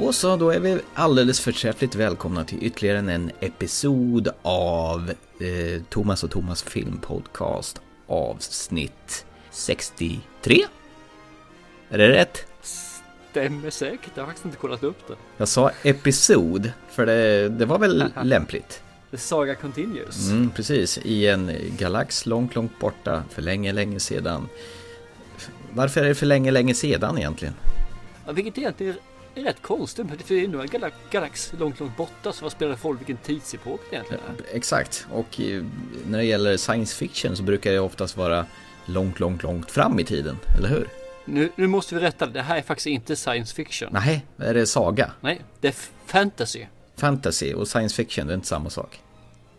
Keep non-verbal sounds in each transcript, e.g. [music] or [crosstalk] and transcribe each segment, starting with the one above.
Då så, då är vi alldeles förträffligt välkomna till ytterligare en episod av eh, Thomas och Thomas filmpodcast avsnitt 63. Är det rätt? Stämmer säkert, jag har faktiskt inte kollat upp det. Jag sa episod, för det, det var väl [laughs] lämpligt. The Saga Continues. Mm, precis, i en galax långt, långt borta för länge, länge sedan. Varför är det för länge, länge sedan egentligen? Ja, vilket egentligen är rätt konstigt, för det är nu en galax, galax långt, långt borta, så vad spelar det för roll vilken tidsepok det egentligen är? Exakt, och eh, när det gäller science fiction så brukar det oftast vara långt, långt, långt fram i tiden, eller hur? Nu, nu måste vi rätta det, det här är faktiskt inte science fiction. Nej, är det saga? Nej, det är fantasy. Fantasy och science fiction, det är inte samma sak.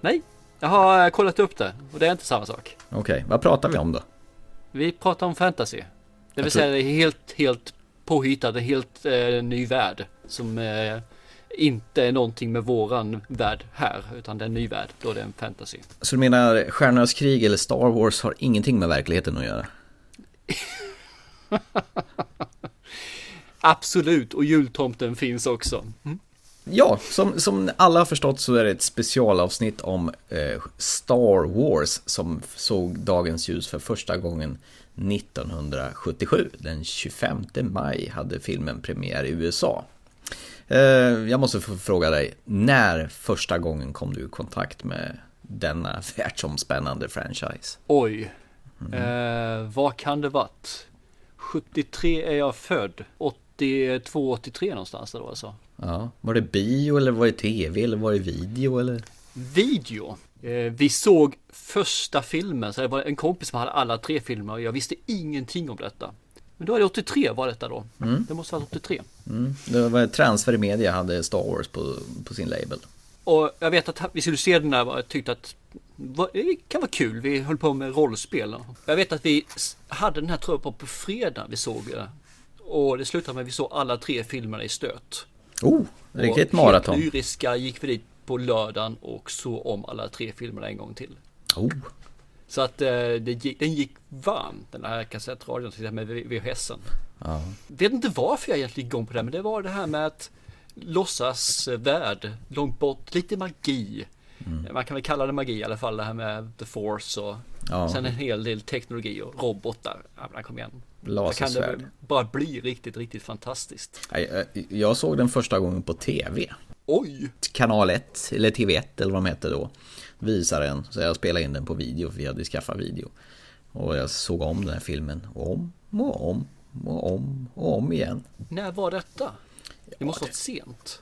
Nej, jag har kollat upp det och det är inte samma sak. Okej, okay, vad pratar vi om då? Vi pratar om fantasy. Det vill säga det är helt, helt påhittad, helt eh, ny värld. Som eh, inte är någonting med våran värld här, utan det är en ny värld. Då är det en fantasy. Så du menar Stjärnornas krig eller Star Wars har ingenting med verkligheten att göra? [laughs] Absolut, och jultomten finns också. Mm. Ja, som, som alla har förstått så är det ett specialavsnitt om eh, Star Wars som såg dagens ljus för första gången 1977. Den 25 maj hade filmen premiär i USA. Eh, jag måste få fråga dig, när första gången kom du i kontakt med denna [laughs] världsomspännande franchise? Oj, mm. eh, vad kan det varit? 73 är jag född, 82, 83 någonstans där då alltså. Ja, var det bio eller var det tv eller var det video eller? Video. Eh, vi såg första filmen, så det var en kompis som hade alla tre filmer och jag visste ingenting om detta. Men då är det 83 var detta då. Mm. Det måste vara 83. Mm. Det var Transfer Media hade Star Wars på, på sin label. Och jag vet att vi skulle se den där och tyckte att det kan vara kul. Vi höll på med rollspel. Jag vet att vi hade den här tror jag på, på fredag vi såg det. Och det slutade med att vi såg alla tre filmerna i stöt. Oh, riktigt maraton. Helt lyriska gick vi dit på lördagen och såg om alla tre filmerna en gång till. Oh. Så att eh, det, den gick varmt den här kassettradion med VHSen. Ja. Vet inte varför jag egentligen gick igång på det men det var det här med att låtsas värld, långt bort, lite magi. Mm. Man kan väl kalla det magi i alla fall det här med the force och ja. sen en hel del teknologi och robotar. Ja, kom igen. Lasersvärd. kan det bara bli riktigt, riktigt fantastiskt. Jag såg den första gången på tv. Oj! Kanal 1, eller TV1 eller vad de hette då. Visade den, så jag spelade in den på video för vi hade skaffat video. Och jag såg om den här filmen om och om och om och om igen. När var detta? Det måste ha varit sent.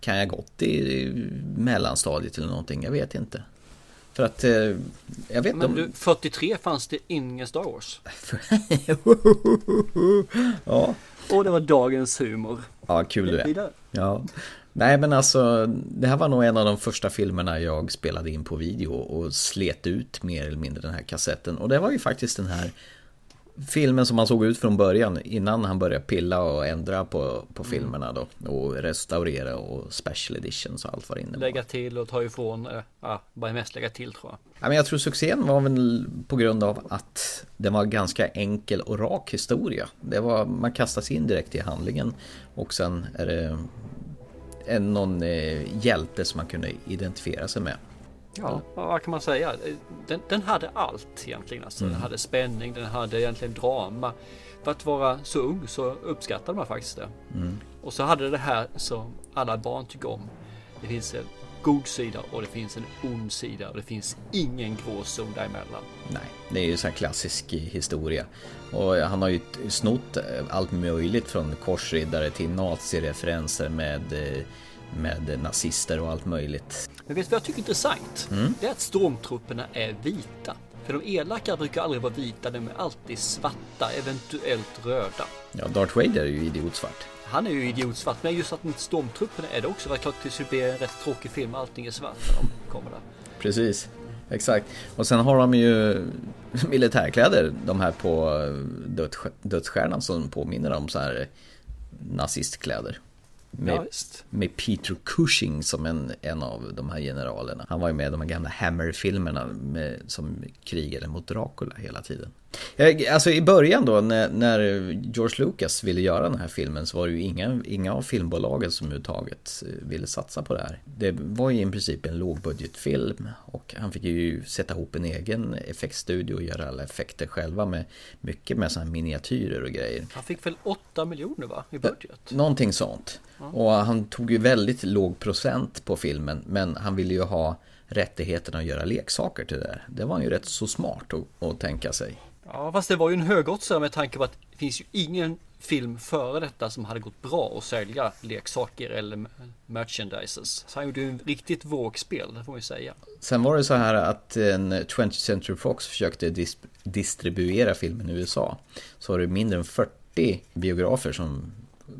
Kan jag gått i mellanstadiet eller någonting? Jag vet inte. För att, eh, jag vet Men om... du, 43 fanns det ingen Star Wars. [laughs] ja. Och det var dagens humor. Ja, kul du är. Ja. Nej men alltså, det här var nog en av de första filmerna jag spelade in på video och slet ut mer eller mindre den här kassetten. Och det var ju faktiskt den här filmen som han såg ut från början innan han började pilla och ändra på, på mm. filmerna då och restaurera och special editions och allt vad det innebar. Lägga till och ta ifrån, äh, ja, bara mest lägga till tror jag. Ja, men jag tror succén var väl på grund av att det var ganska enkel och rak historia. Det var, man kastas in direkt i handlingen och sen är det en, någon eh, hjälte som man kunde identifiera sig med. Ja, vad kan man säga? Den, den hade allt egentligen. Alltså, mm. Den hade spänning, den hade egentligen drama. För att vara så ung så uppskattade man faktiskt det. Mm. Och så hade det här som alla barn tycker om. Det finns en god sida och det finns en ond sida och det finns ingen gråzon däremellan. Nej, det är ju så här klassisk historia. Och han har ju snott allt möjligt från korsriddare till nazireferenser med eh, med nazister och allt möjligt. Men vet du vad jag tycker är intressant? Mm. Det är att stormtrupperna är vita. För de elaka brukar aldrig vara vita, de är alltid svarta, eventuellt röda. Ja, Darth Vader är ju idiotsvart. Han är ju idiotsvart, men just att stormtrupperna är det också. Det är klart det skulle bli en rätt tråkig film, allting är svart när de kommer där. Precis, exakt. Och sen har de ju [laughs] militärkläder, de här på dödsstjärnan som påminner om så här nazistkläder. Med, ja, med, Peter Cushing som en, en av de här generalerna. Han var ju med i de här gamla Hammer-filmerna som krigade mot Dracula hela tiden. Alltså i början då när, när, George Lucas ville göra den här filmen så var det ju inga, inga av filmbolagen som överhuvudtaget eh, ville satsa på det här. Det var ju i princip en lågbudgetfilm och han fick ju sätta ihop en egen effektstudio och göra alla effekter själva med mycket med sådana miniatyrer och grejer. Han fick väl 8 miljoner va, i budget? Någonting sånt. Och han tog ju väldigt låg procent på filmen men han ville ju ha rättigheterna att göra leksaker till det där. Det var ju rätt så smart att, att tänka sig. Ja, fast det var ju en högoddsare med tanke på att det finns ju ingen film före detta som hade gått bra att sälja leksaker eller merchandises. Så han gjorde ju en riktigt vågspel, det får man ju säga. Sen var det så här att eh, en 20th Century Fox försökte dis distribuera filmen i USA. Så var det mindre än 40 biografer som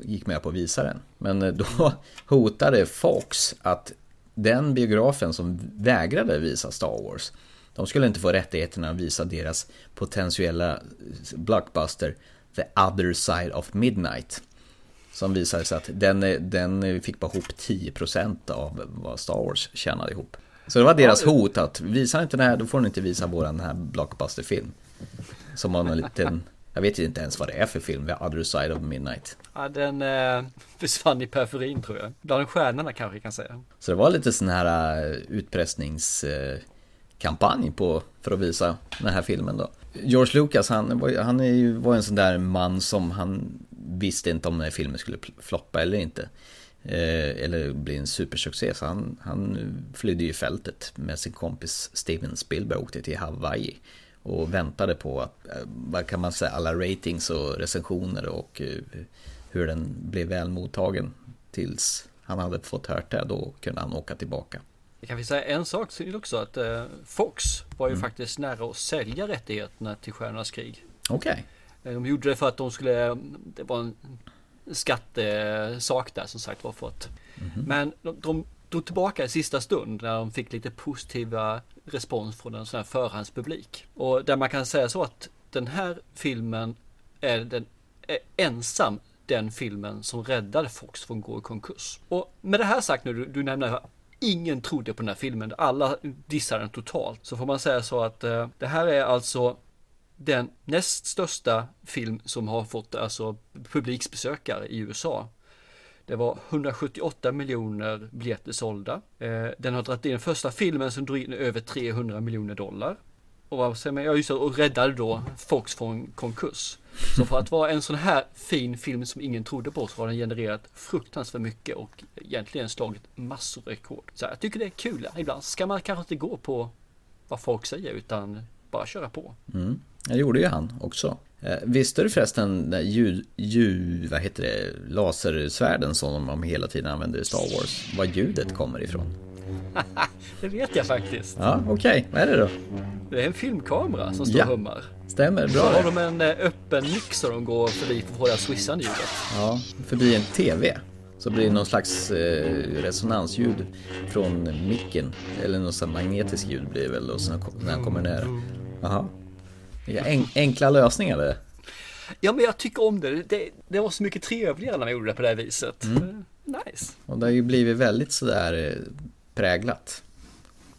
gick med på att visa den. Men eh, då [laughs] hotade Fox att den biografen som vägrade visa Star Wars de skulle inte få rättigheterna att visa deras potentiella blockbuster The Other Side of Midnight. Som visade sig att den, den fick bara ihop 10% av vad Star Wars tjänade ihop. Så det var deras hot att visar inte den här då får ni inte visa våran här blockbusterfilm. Som har en liten, jag vet inte ens vad det är för film, The Other Side of Midnight. Ja, den eh, försvann i periferin tror jag. Bland stjärnorna kanske jag kan säga. Så det var lite sån här uh, utpressnings... Uh, kampanj på, för att visa den här filmen då. George Lucas, han, var, han är ju, var en sån där man som han visste inte om den här filmen skulle floppa eller inte. Eh, eller bli en supersuccé. Så han, han flydde ju fältet med sin kompis Steven Spielberg och åkte till Hawaii. Och väntade på att, eh, vad kan man säga, alla ratings och recensioner och eh, hur den blev väl mottagen. Tills han hade fått hört det, då kunde han åka tillbaka. Jag kan vi säga en sak till också att eh, Fox var ju mm. faktiskt nära att sälja rättigheterna till Stjärnornas krig. Okej. Okay. Eh, de gjorde det för att de skulle, det var en skattesak där som sagt var för att. Mm. Men de, de drog tillbaka i sista stund när de fick lite positiva respons från en sån här förhandspublik. Och där man kan säga så att den här filmen är den är ensam den filmen som räddade Fox från att gå i konkurs. Och med det här sagt nu, du, du nämner ingen trodde på den här filmen. Alla dissade den totalt. Så får man säga så att eh, det här är alltså den näst största film som har fått alltså publiksbesökare i USA. Det var 178 miljoner biljetter sålda. Eh, den har dragit in den första filmen som drog in över 300 miljoner dollar. Och vad säger man? Ja, just det, och räddade då Fox från konkurs. Så för att vara en sån här fin film som ingen trodde på så har den genererat fruktansvärt mycket och egentligen slagit massor av rekord. Så jag tycker det är kul. Ibland ska man kanske inte gå på vad folk säger utan bara köra på. Mm. Det gjorde ju han också. Eh, visste du förresten ljud, ljud, vad heter det, lasersvärden som de hela tiden använder i Star Wars, var ljudet kommer ifrån? [laughs] det vet jag faktiskt. Ja, okej. Okay. Vad är det då? Det är en filmkamera som står ja. och hummar. Stämmer, bra. Så har de en eh, öppen mix så de går förbi för att få det swissande ljudet. Ja, förbi en TV. Så blir det någon slags eh, resonansljud från micken. Eller något sånt magnetiskt ljud blir det väl då när han kommer nära. Jaha. En, enkla lösningar det. Ja men jag tycker om det. det. Det var så mycket trevligare när man gjorde det på det här viset. Mm. Nice. Och det har ju blivit väldigt sådär eh, präglat.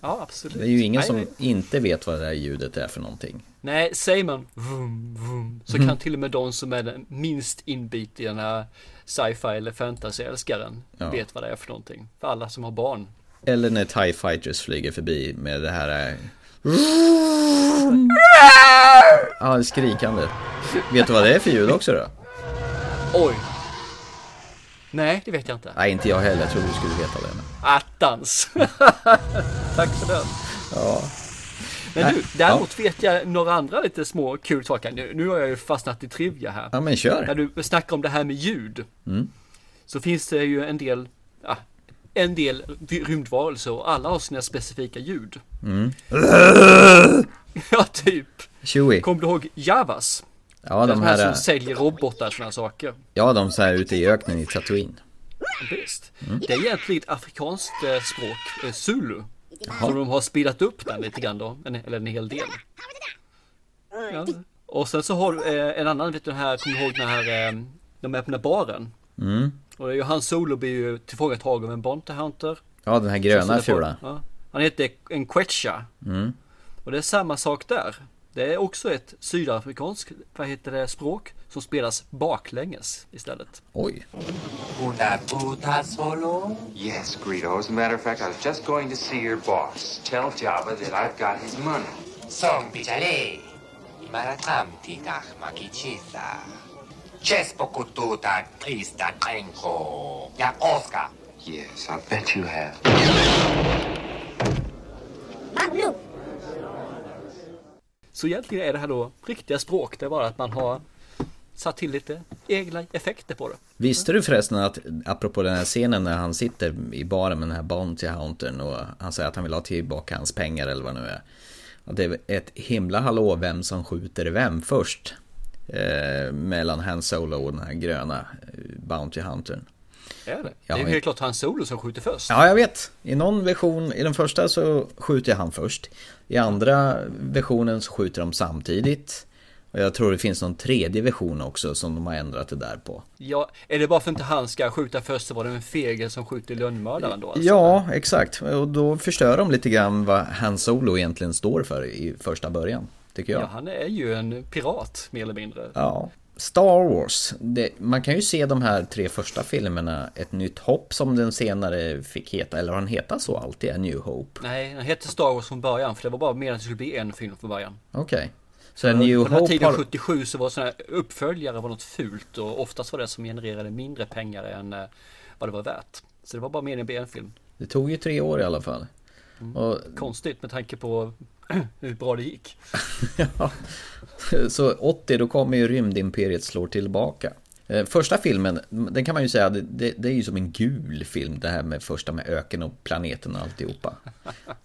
Ja, absolut. Det är ju ingen Nej, som nej. inte vet vad det där ljudet är för någonting. Nej, säger man vroom, vroom, så mm. kan till och med de som är den minst inbit i den här sci-fi eller fantasy-älskaren ja. vet vad det är för någonting. För alla som har barn. Eller när TIE Fighters flyger förbi med det här eh, [laughs] Ja, skrikande. Vet du vad det är för ljud också då? Oj, Nej, det vet jag inte. Nej, inte jag heller. Jag trodde du skulle veta det. Men... Attans! [laughs] Tack för den. Ja. Men du, däremot ja. vet jag några andra lite små kul saker. Nu, nu har jag ju fastnat i trivia här. Ja, men kör. När du snackar om det här med ljud. Mm. Så finns det ju en del, ja, en del rymdvarelser och alla har sina specifika ljud. Mm. [laughs] ja, typ. Chewie. Kommer du ihåg Javas? Ja, de här, här som säljer robotar och sådana saker. Ja, de så här ute i öknen i Tatooine. Visst. Mm. Det är egentligen ett afrikanskt eh, språk, eh, Zulu. Jaha. Som de har speedat upp den lite grann då, en, eller en hel del. Ja. Och sen så har du eh, en annan, vet du den här, kommer ihåg den här, eh, de här baren. Mm. Och det är ju han Solo blir ju tillfångatagen av en Bounty Hunter. Ja, den här gröna fula. Ja. Han heter en Quetcha. Mm. Och det är samma sak där. Det är också ett sydafrikanskt, vad heter det, språk som spelas baklänges istället. Oj. Una puta solo? Yes, Greedo. As a matter of fact, I was just going to see your boss. Tell Jabba that I've got his money. Song pitale. Maratamti nach makichisa. Chespo kututa krista trenko. Ja Oscar. Yes, I bet you have. Så egentligen är det här då riktiga språk. Det är bara att man har satt till lite egna effekter på det. Visste du förresten att, apropå den här scenen när han sitter i baren med den här Bounty Huntern och han säger att han vill ha tillbaka hans pengar eller vad det nu är. Att det är ett himla hallå vem som skjuter vem först. Eh, mellan Han Solo och den här gröna eh, Bounty Huntern. Är det? det är ju helt klart Han Solo som skjuter först. Ja, jag vet. I någon version, i den första så skjuter han först. I andra versionen så skjuter de samtidigt. Och jag tror det finns någon tredje version också som de har ändrat det där på. Ja, är det bara för att inte han ska skjuta först så var det en fegel som skjuter lönnmördaren då? Alltså? Ja, exakt. Och då förstör de lite grann vad Han Solo egentligen står för i första början. Tycker jag. Ja, han är ju en pirat mer eller mindre. Ja. Star Wars, det, man kan ju se de här tre första filmerna, Ett nytt hopp som den senare fick heta, eller har den hetat så alltid, A New Hope? Nej, den hette Star Wars från början, för det var bara meningen att det skulle bli en film från början. Okej. Okay. Så A New Hope På den tiden, har... 77, så var sådana här uppföljare var något fult och oftast var det som genererade mindre pengar än eh, vad det var värt. Så det var bara meningen att bli en film. Det tog ju tre år i alla fall. Mm. Och... Konstigt med tanke på [clears throat] hur bra det gick. [laughs] ja. [laughs] Så 80 då kommer ju rymdimperiet slår tillbaka. Eh, första filmen, den kan man ju säga, det, det, är ju som en gul film det här med första med öken och planeten och alltihopa.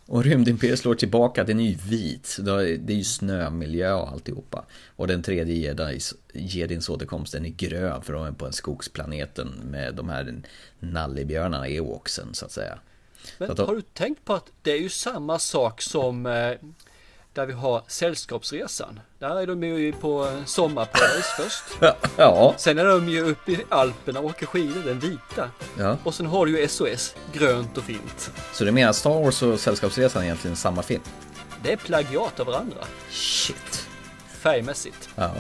Och rymdimperiet slår tillbaka, den är ju vit, det är ju snömiljö och alltihopa. Och den tredje jedins återkomsten är grön för de är på en skogsplaneten med de här nallebjörnarna, ewoxen så att säga. Men har du tänkt på att det är ju samma sak som eh, där vi har Sällskapsresan. Där är de ju på sommarparadis först. [laughs] Ja. Sen är de ju uppe i Alperna och åker skidor, den vita. Ja. Och sen har du ju SOS, grönt och fint. Så du menar Star Wars och Sällskapsresan är egentligen samma film? Det är plagiat av varandra. Shit. Färgmässigt. Ja.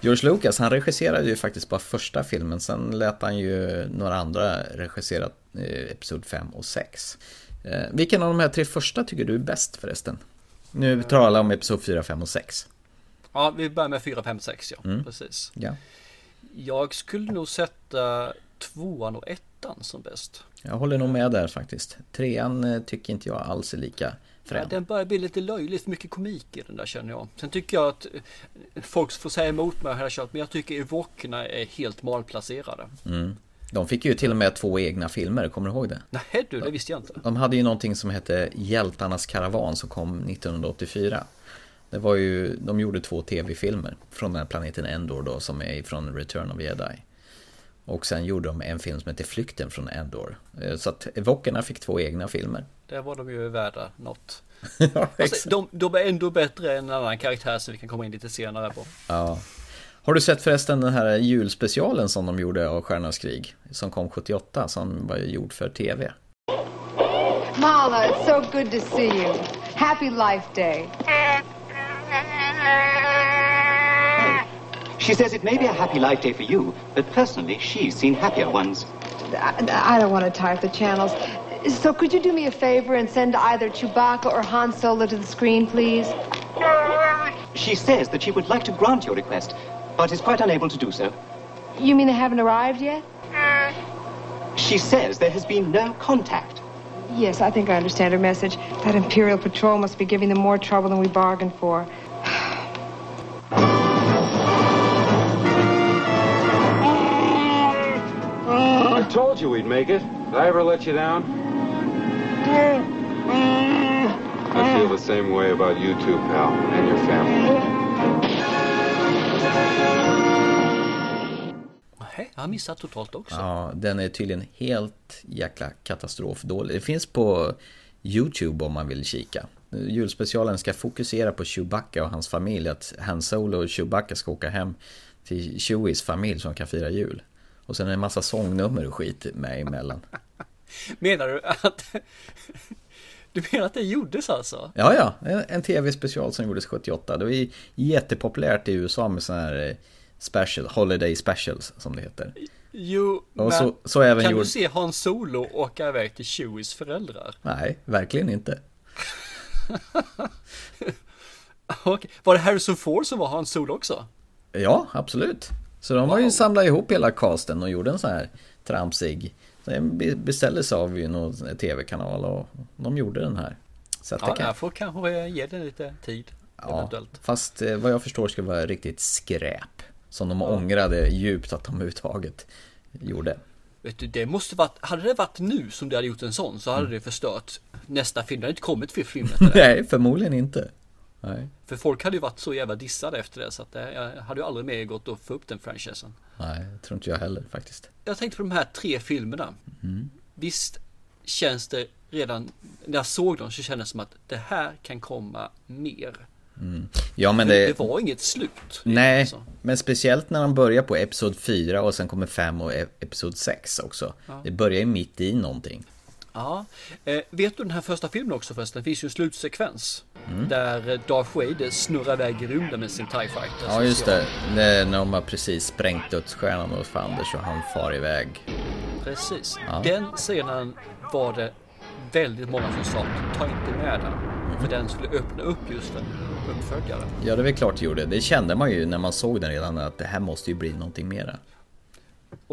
George Lucas, han regisserade ju faktiskt bara första filmen. Sen lät han ju några andra regissera eh, Episod 5 och 6. Eh, vilken av de här tre första tycker du är bäst förresten? Nu talar om Episod 4, 5 och 6. Ja, vi börjar med 4, 5, 6 ja. Mm. Precis. Ja. Jag skulle nog sätta tvåan och ettan som bäst. Jag håller nog med där faktiskt. Trean eh, tycker inte jag alls är lika frän. Ja, den börjar bli lite löjligt mycket komik i den där känner jag. Sen tycker jag att eh, folk får säga emot mig här kört, men jag tycker evokerna är helt malplacerade. Mm. De fick ju till och med två egna filmer, kommer du ihåg det? Nej du, det visste jag inte. De hade ju någonting som hette Hjältarnas karavan som kom 1984. Det var ju, de gjorde två tv-filmer från den här planeten Endor då som är från Return of Jedi. Och sen gjorde de en film som heter Flykten från Endor. Eh, så att Evokerna fick två egna filmer. Där var de ju värda något. [laughs] ja, alltså, de, de, är ändå bättre än en annan karaktär som vi kan komma in lite senare på. Ja. Har du sett förresten den här julspecialen som de gjorde av Stjärnornas krig? Som kom 78, som var gjord för TV. Mala, it's so good to see you. Happy Life Day. She says it may be a happy life day for you, but personally, she's seen happier ones. I, I don't want to type the channels. So could you do me a favor and send either Chewbacca or Han Solo to the screen, please? She says that she would like to grant your request, but is quite unable to do so. You mean they haven't arrived yet? Uh. She says there has been no contact. Yes, I think I understand her message. That Imperial Patrol must be giving them more trouble than we bargained for. [sighs] I told you we'd make it. Did I ever let you down? I feel the same way about you too, pal, and your family. Nej, jag har missat totalt också. Ja, den är tydligen helt jäkla katastrofdålig. Det finns på YouTube om man vill kika. Julspecialen ska fokusera på Chewbacca och hans familj. Att Han Solo och Chewbacca ska åka hem till Chewies familj som kan fira jul. Och sen är det en massa sångnummer och skit med emellan. [laughs] Menar du att Du menar att det gjordes alltså? Ja, ja. En, en tv-special som gjordes 78. Det var jättepopulärt i USA med sådana här eh, special, holiday specials som det heter. Jo, Och men så, så även kan gjord... du se Han Solo åka iväg till Chewies föräldrar? Nej, verkligen inte. [laughs] Okej. Var det Harrison Ford som var Han Solo också? Ja, absolut. Så de har ju samlat ihop hela casten och gjorde en sån här tramsig. Den be- beställdes av ju någon tv-kanal och de gjorde den här. Så att det Ja, kan... jag får kanske ge det lite tid. Ja, Eventuellt. fast eh, vad jag förstår ska det vara riktigt skräp. Som de ångrade djupt att de överhuvudtaget gjorde. Vet du, det måste varit, hade det varit nu som du hade gjort en sån så hade det förstört nästa film. Det hade inte kommit fler filmer det. [laughs] Nej, förmodligen inte. Nej, För folk hade ju varit så jävla dissade efter det så att jag hade ju aldrig mer gått att få upp den franchisen. nej, det tror inte jag heller faktiskt. Jag tänkte på de här tre filmerna. Mm. Visst känns det redan, när jag såg dem så kändes det som att det här kan komma mer. Ja, men Det, det... var inget slut. Nej, Alltså. men speciellt när de börjar på Episod 4 och sen kommer 5 och e- Episod 6 också. Det börjar ju mitt i någonting. Ja, eh, vet du den här första filmen också förresten? Det finns ju en slutsekvens. Mm. Där eh, Darth Vader snurrar iväg i rymden med sin TIE Fighter. Ja, just det. När när de har precis sprängt dödsstjärnan hos Fanders och han far iväg. Precis. Ja. Den scenen var det väldigt många som sa ta inte med den. Mm. För den skulle öppna upp just för en uppföljare. Ja, det är väl klart det gjorde. Det kände man ju när man såg den redan att det här måste ju bli någonting mera.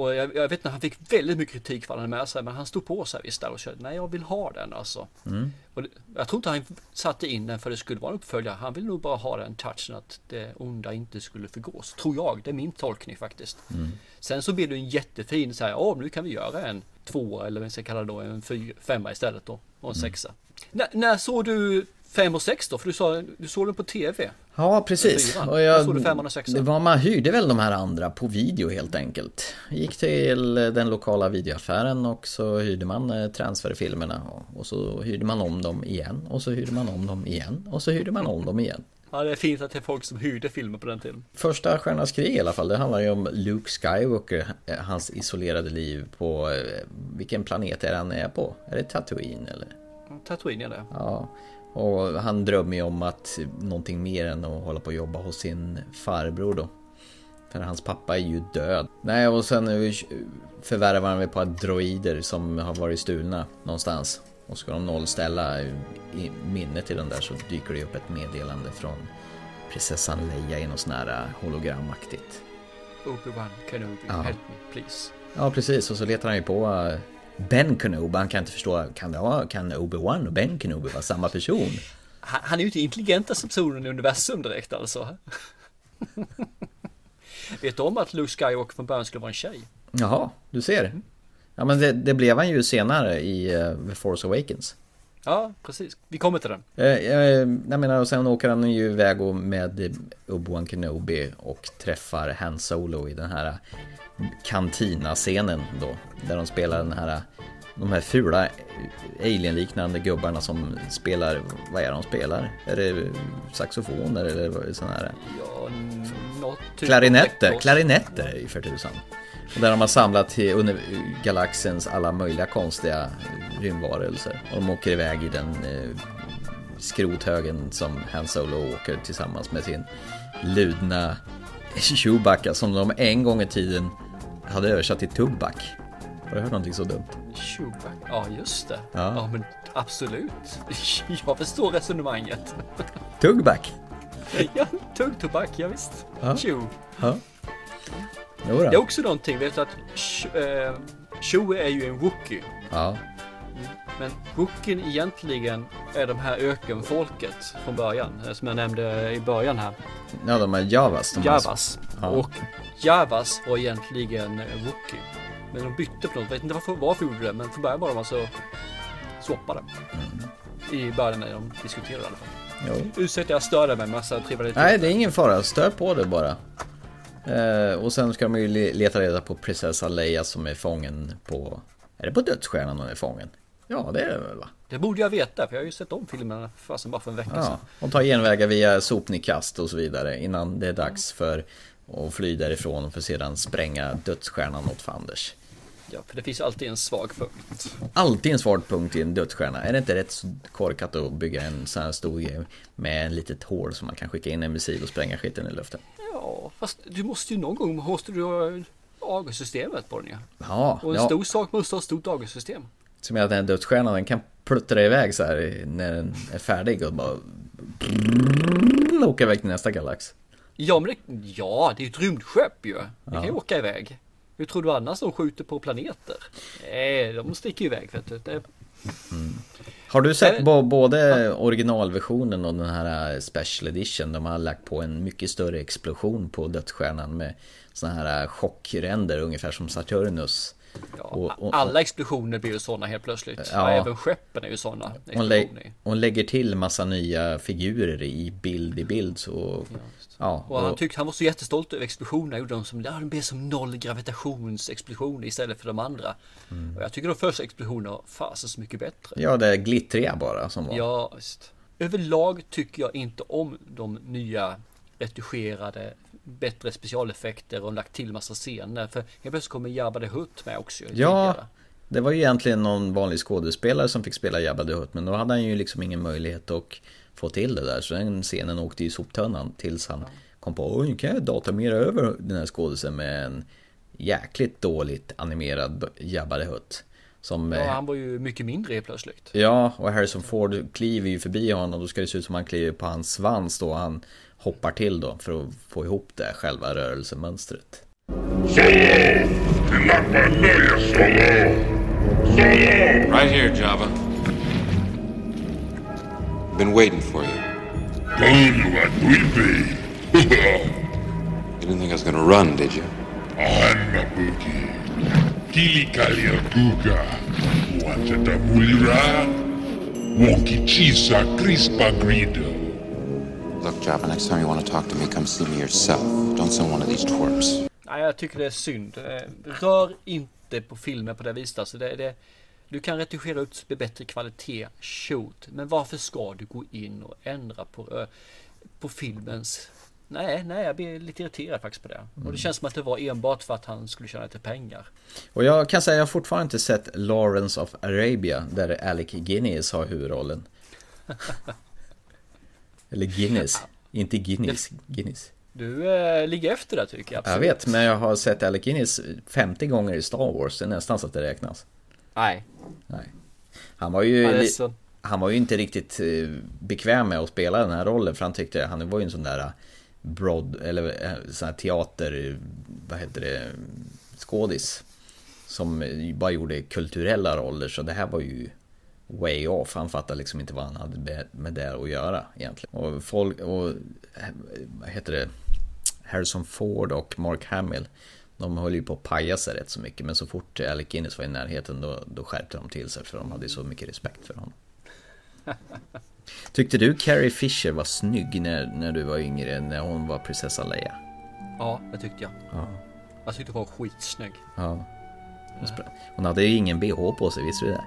Och jag, jag vet att han fick väldigt mycket kritik för att han med sig. Men han stod på sig visst där och körde. Nej, jag vill ha den alltså. Mm. Och det, jag tror inte han satte in den för det skulle vara en uppföljare. Han vill nog bara ha den touchen att det onda inte skulle förgås. Tror jag. Det är min tolkning faktiskt. Mm. Sen så blir det en jättefin så här. Ja, nu kan vi göra en tvåa eller vad vi ska kalla det då en fyra, femma istället då. Och en Mm. sexa. När, när såg du fem och sex då? För du sa du såg den på tv. Ja, precis. Och jag, såg du, femman och sexan? det var, man hyrde väl de här andra på video helt enkelt. Gick till den lokala videoaffären och så hyrde man eh, transferfilmerna. Och- Och så hyrde man om dem igen. Och så hyrde man om dem igen. Och så hyrde man om dem igen. Ja, det är fint att det är folk som hyrde filmer på den tiden. Första Stjärnornas krig i alla fall, det handlar ju om Luke Skywalker, eh, hans isolerade liv på, eh, vilken planet är han är på? Är det Tatooine eller? Tatooine är det. Ja, och han drömmer ju om att någonting mer än att hålla på och jobba hos sin farbror då. För hans pappa är ju död. Nej, och sen förvärvar han på att droider som har varit stulna någonstans. Och ska de nollställa minnet till den där så dyker det upp ett meddelande från prinsessan Leia i något sån här eh, hologramaktigt. Obi-Wan Kenobi, Ja. help me please. Ja, precis. Och så letar han ju på eh, Ben Kenobi. Han kan inte förstå, kan, det kan Obi-Wan och Ben Kenobi vara samma person? Han, han är ju inte intelligentaste personen i universum direkt alltså. [laughs] Vet du om att Luke Skywalker från början skulle vara en tjej? Jaha, du ser. Ja, men det, det blev han ju senare i uh, The Force Awakens. Ja, precis. Vi kommer till den. Eh, eh, jag menar, och sen åker han ju iväg och med Obi-Wan Kenobi och träffar Han Solo i den här kantina-scenen då. Där de spelar den här, de här fula alien-liknande gubbarna som spelar, vad är det de spelar? Är det saxofoner eller sån här? Ja, typ Klarinetter, klarinetter i för tusan. Och där de har samlat till under galaxens alla möjliga konstiga rymdvarelser. Och de åker iväg i den eh, skrothögen som Han Solo åker tillsammans med sin ludna Chewbacca som de en gång i tiden hade översatt till Tubback. Har du hört någonting så dumt? Chewbacca. Ja, just det. Ja. Ja. men absolut. [laughs] Jag förstår resonemanget. [laughs] Tugback? ja, tuggtobak, ja, visst. Ja. Chew. Ja. Det är också någonting, vet du att eh, Chewie är ju en Wookie. Ja. Men Wookien egentligen är de här ökenfolket från början. eh, Som jag nämnde i början här. ja, de är Javas. De Javas. Ja. Och Javas var egentligen eh, Wookie. Men de bytte på något, vet inte varför, varför gjorde det, men från början var de alltså swappade. I början när de diskuterade i alla fall. Jo. Ursäkta jag störde mig med massa trevligheter. Nej, det är ingen fara. Stör på det bara. Eh, och sen ska de ju le- leta reda på prinsessa Leia som är fången på... Är det på dödsstjärnan hon är fången? Ja, det är det väl va? Det borde jag veta för jag har ju sett om filmerna fasen bara för en vecka Ja, sedan. och tar genvägar via sopnedkast och så vidare innan det är dags för att fly därifrån för sedan spränga dödsstjärnan åt fanders. Ja, för det finns alltid en svag punkt. Alltid en svag punkt i en dödsstjärna. Är det inte rätt korkat att bygga en sån här stor grej med en litet hål som man kan skicka in en missil och spränga skiten i luften? Ja, fast du måste ju någon gång måste du ha AG-systemet på den ja. Ja, Och en ja. stor sak måste ha ett stort AG-system. Som är att den här dödsstjärnan den kan pluttra iväg så här när den är färdig och bara åka iväg till nästa galax. Ja, men det, ja, det är ju ett rymdskepp ju. Det kan ju Ja. åka iväg. Hur tror du annars de skjuter på planeter? Nej, de sticker iväg vet du. Det, Har du sett bo- både originalversionen och den här special edition? De har lagt på en mycket större explosion på dödsstjärnan med såna här chockränder ungefär som Saturnus. Ja, Och- och- alla explosioner blir ju sådana helt plötsligt. Ja. Ja. även skeppen är ju sådana Hon, lä- hon lägger till massa nya figurer i bild i bild så... Ja, Och han tyckte han var så jättestolt över explosionerna. Gjorde de som, ja, de blev som noll gravitationsexplosioner istället för de andra. Mm. Och jag tycker de första explosionerna fasen så mycket bättre. ja, det är glittriga bara som var. Ja, visst. Överlag tycker jag inte om de nya retuscherade, bättre specialeffekter och lagt till massa scener. För helt plötsligt kommer Jabba the Hutt med också. Ja, det var ju egentligen någon vanlig skådespelare som fick spela Jabba the Hutt Men då hade han ju liksom ingen möjlighet att få till det där Så den scenen åkte i soptunnan tills han kom på Oj, kan jag datamera över den här skådisen med en jäkligt dåligt animerad Jabba the Hutt Som... Ja, eh, han var ju mycket mindre helt plötsligt. Ja, och Harrison Ford kliver ju förbi honom och då ska det se ut som han kliver på hans svans då han hoppar till då för att få ihop det själva rörelsemönstret. Right here, Jabba. Been waiting for you. You didn't think I was gonna run, did you? Anabuki. Kilikaliakuga. Wachatamulira. Wonkichisa crispa grido. Look, Jabba, next time you want to talk to me, come see me yourself. Don't send one of these twerps. Nej, jag tycker det är synd. Eh, Rör inte på filmen på det viset. Alltså det, det, du kan retuschera ut med bättre kvalitet, shoot. Men varför ska du gå in och ändra på, eh, på filmens... Nej, nej, jag blir lite irriterad faktiskt på det. Och det känns som att det var enbart för att han skulle tjäna lite pengar. Och jag kan säga jag har fortfarande inte sett Lawrence of Arabia där Alec Guinness har huvudrollen. [laughs] Eller Guinness, inte Guinness, Guinness. Du eh, ligger efter där tycker jag. Jag Absolut. vet, men jag har sett Alec Guinness 50 gånger i Star Wars, det är nästan så att det räknas. Nej, Nej. Han var ju, han så... var ju inte riktigt eh, bekväm med att spela den här rollen för han tyckte, han var ju en sån där eh, broad, eller eh, sån här teater, vad heter det, skådis. Som bara gjorde kulturella roller så det här var ju way off. Han fattade liksom inte vad han hade med- det att göra egentligen. Och folk, och vad heter det, Harrison Ford och Mark Hamill. De höll ju på att paja sig rätt så mycket men så fort Alec Guinness var i närheten då, då skärpte de till sig för de hade så mycket respekt för honom. [laughs] Tyckte du Carrie Fisher var snygg när, när du var yngre, när hon var prinsessa Leia? Ja, det tyckte jag. Ja. Jag tyckte hon var skitsnygg. ja. Hon Hon hade ju ingen bh på sig, visste du det?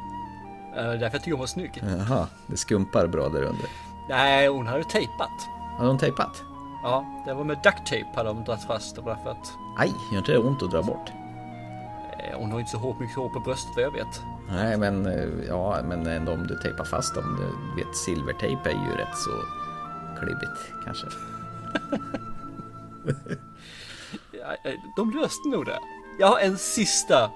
Eh, därför jag tycker hon var snygg. Jaha, det skumpar bra där under. Nej, hon hade tejpat. Hade hon tejpat? Ja, det var med duct tape hade de dragit fast det bara för att Aj, gör inte det ont att dra bort? eh, hon har inte så hårt mycket hår på bröstet vad jag vet. Nej, men eh, ja, men ändå om du tejpar fast dem, du vet silvertejp är ju rätt så klibbigt kanske. [laughs] Ja, De löste nog det. Jag har en sista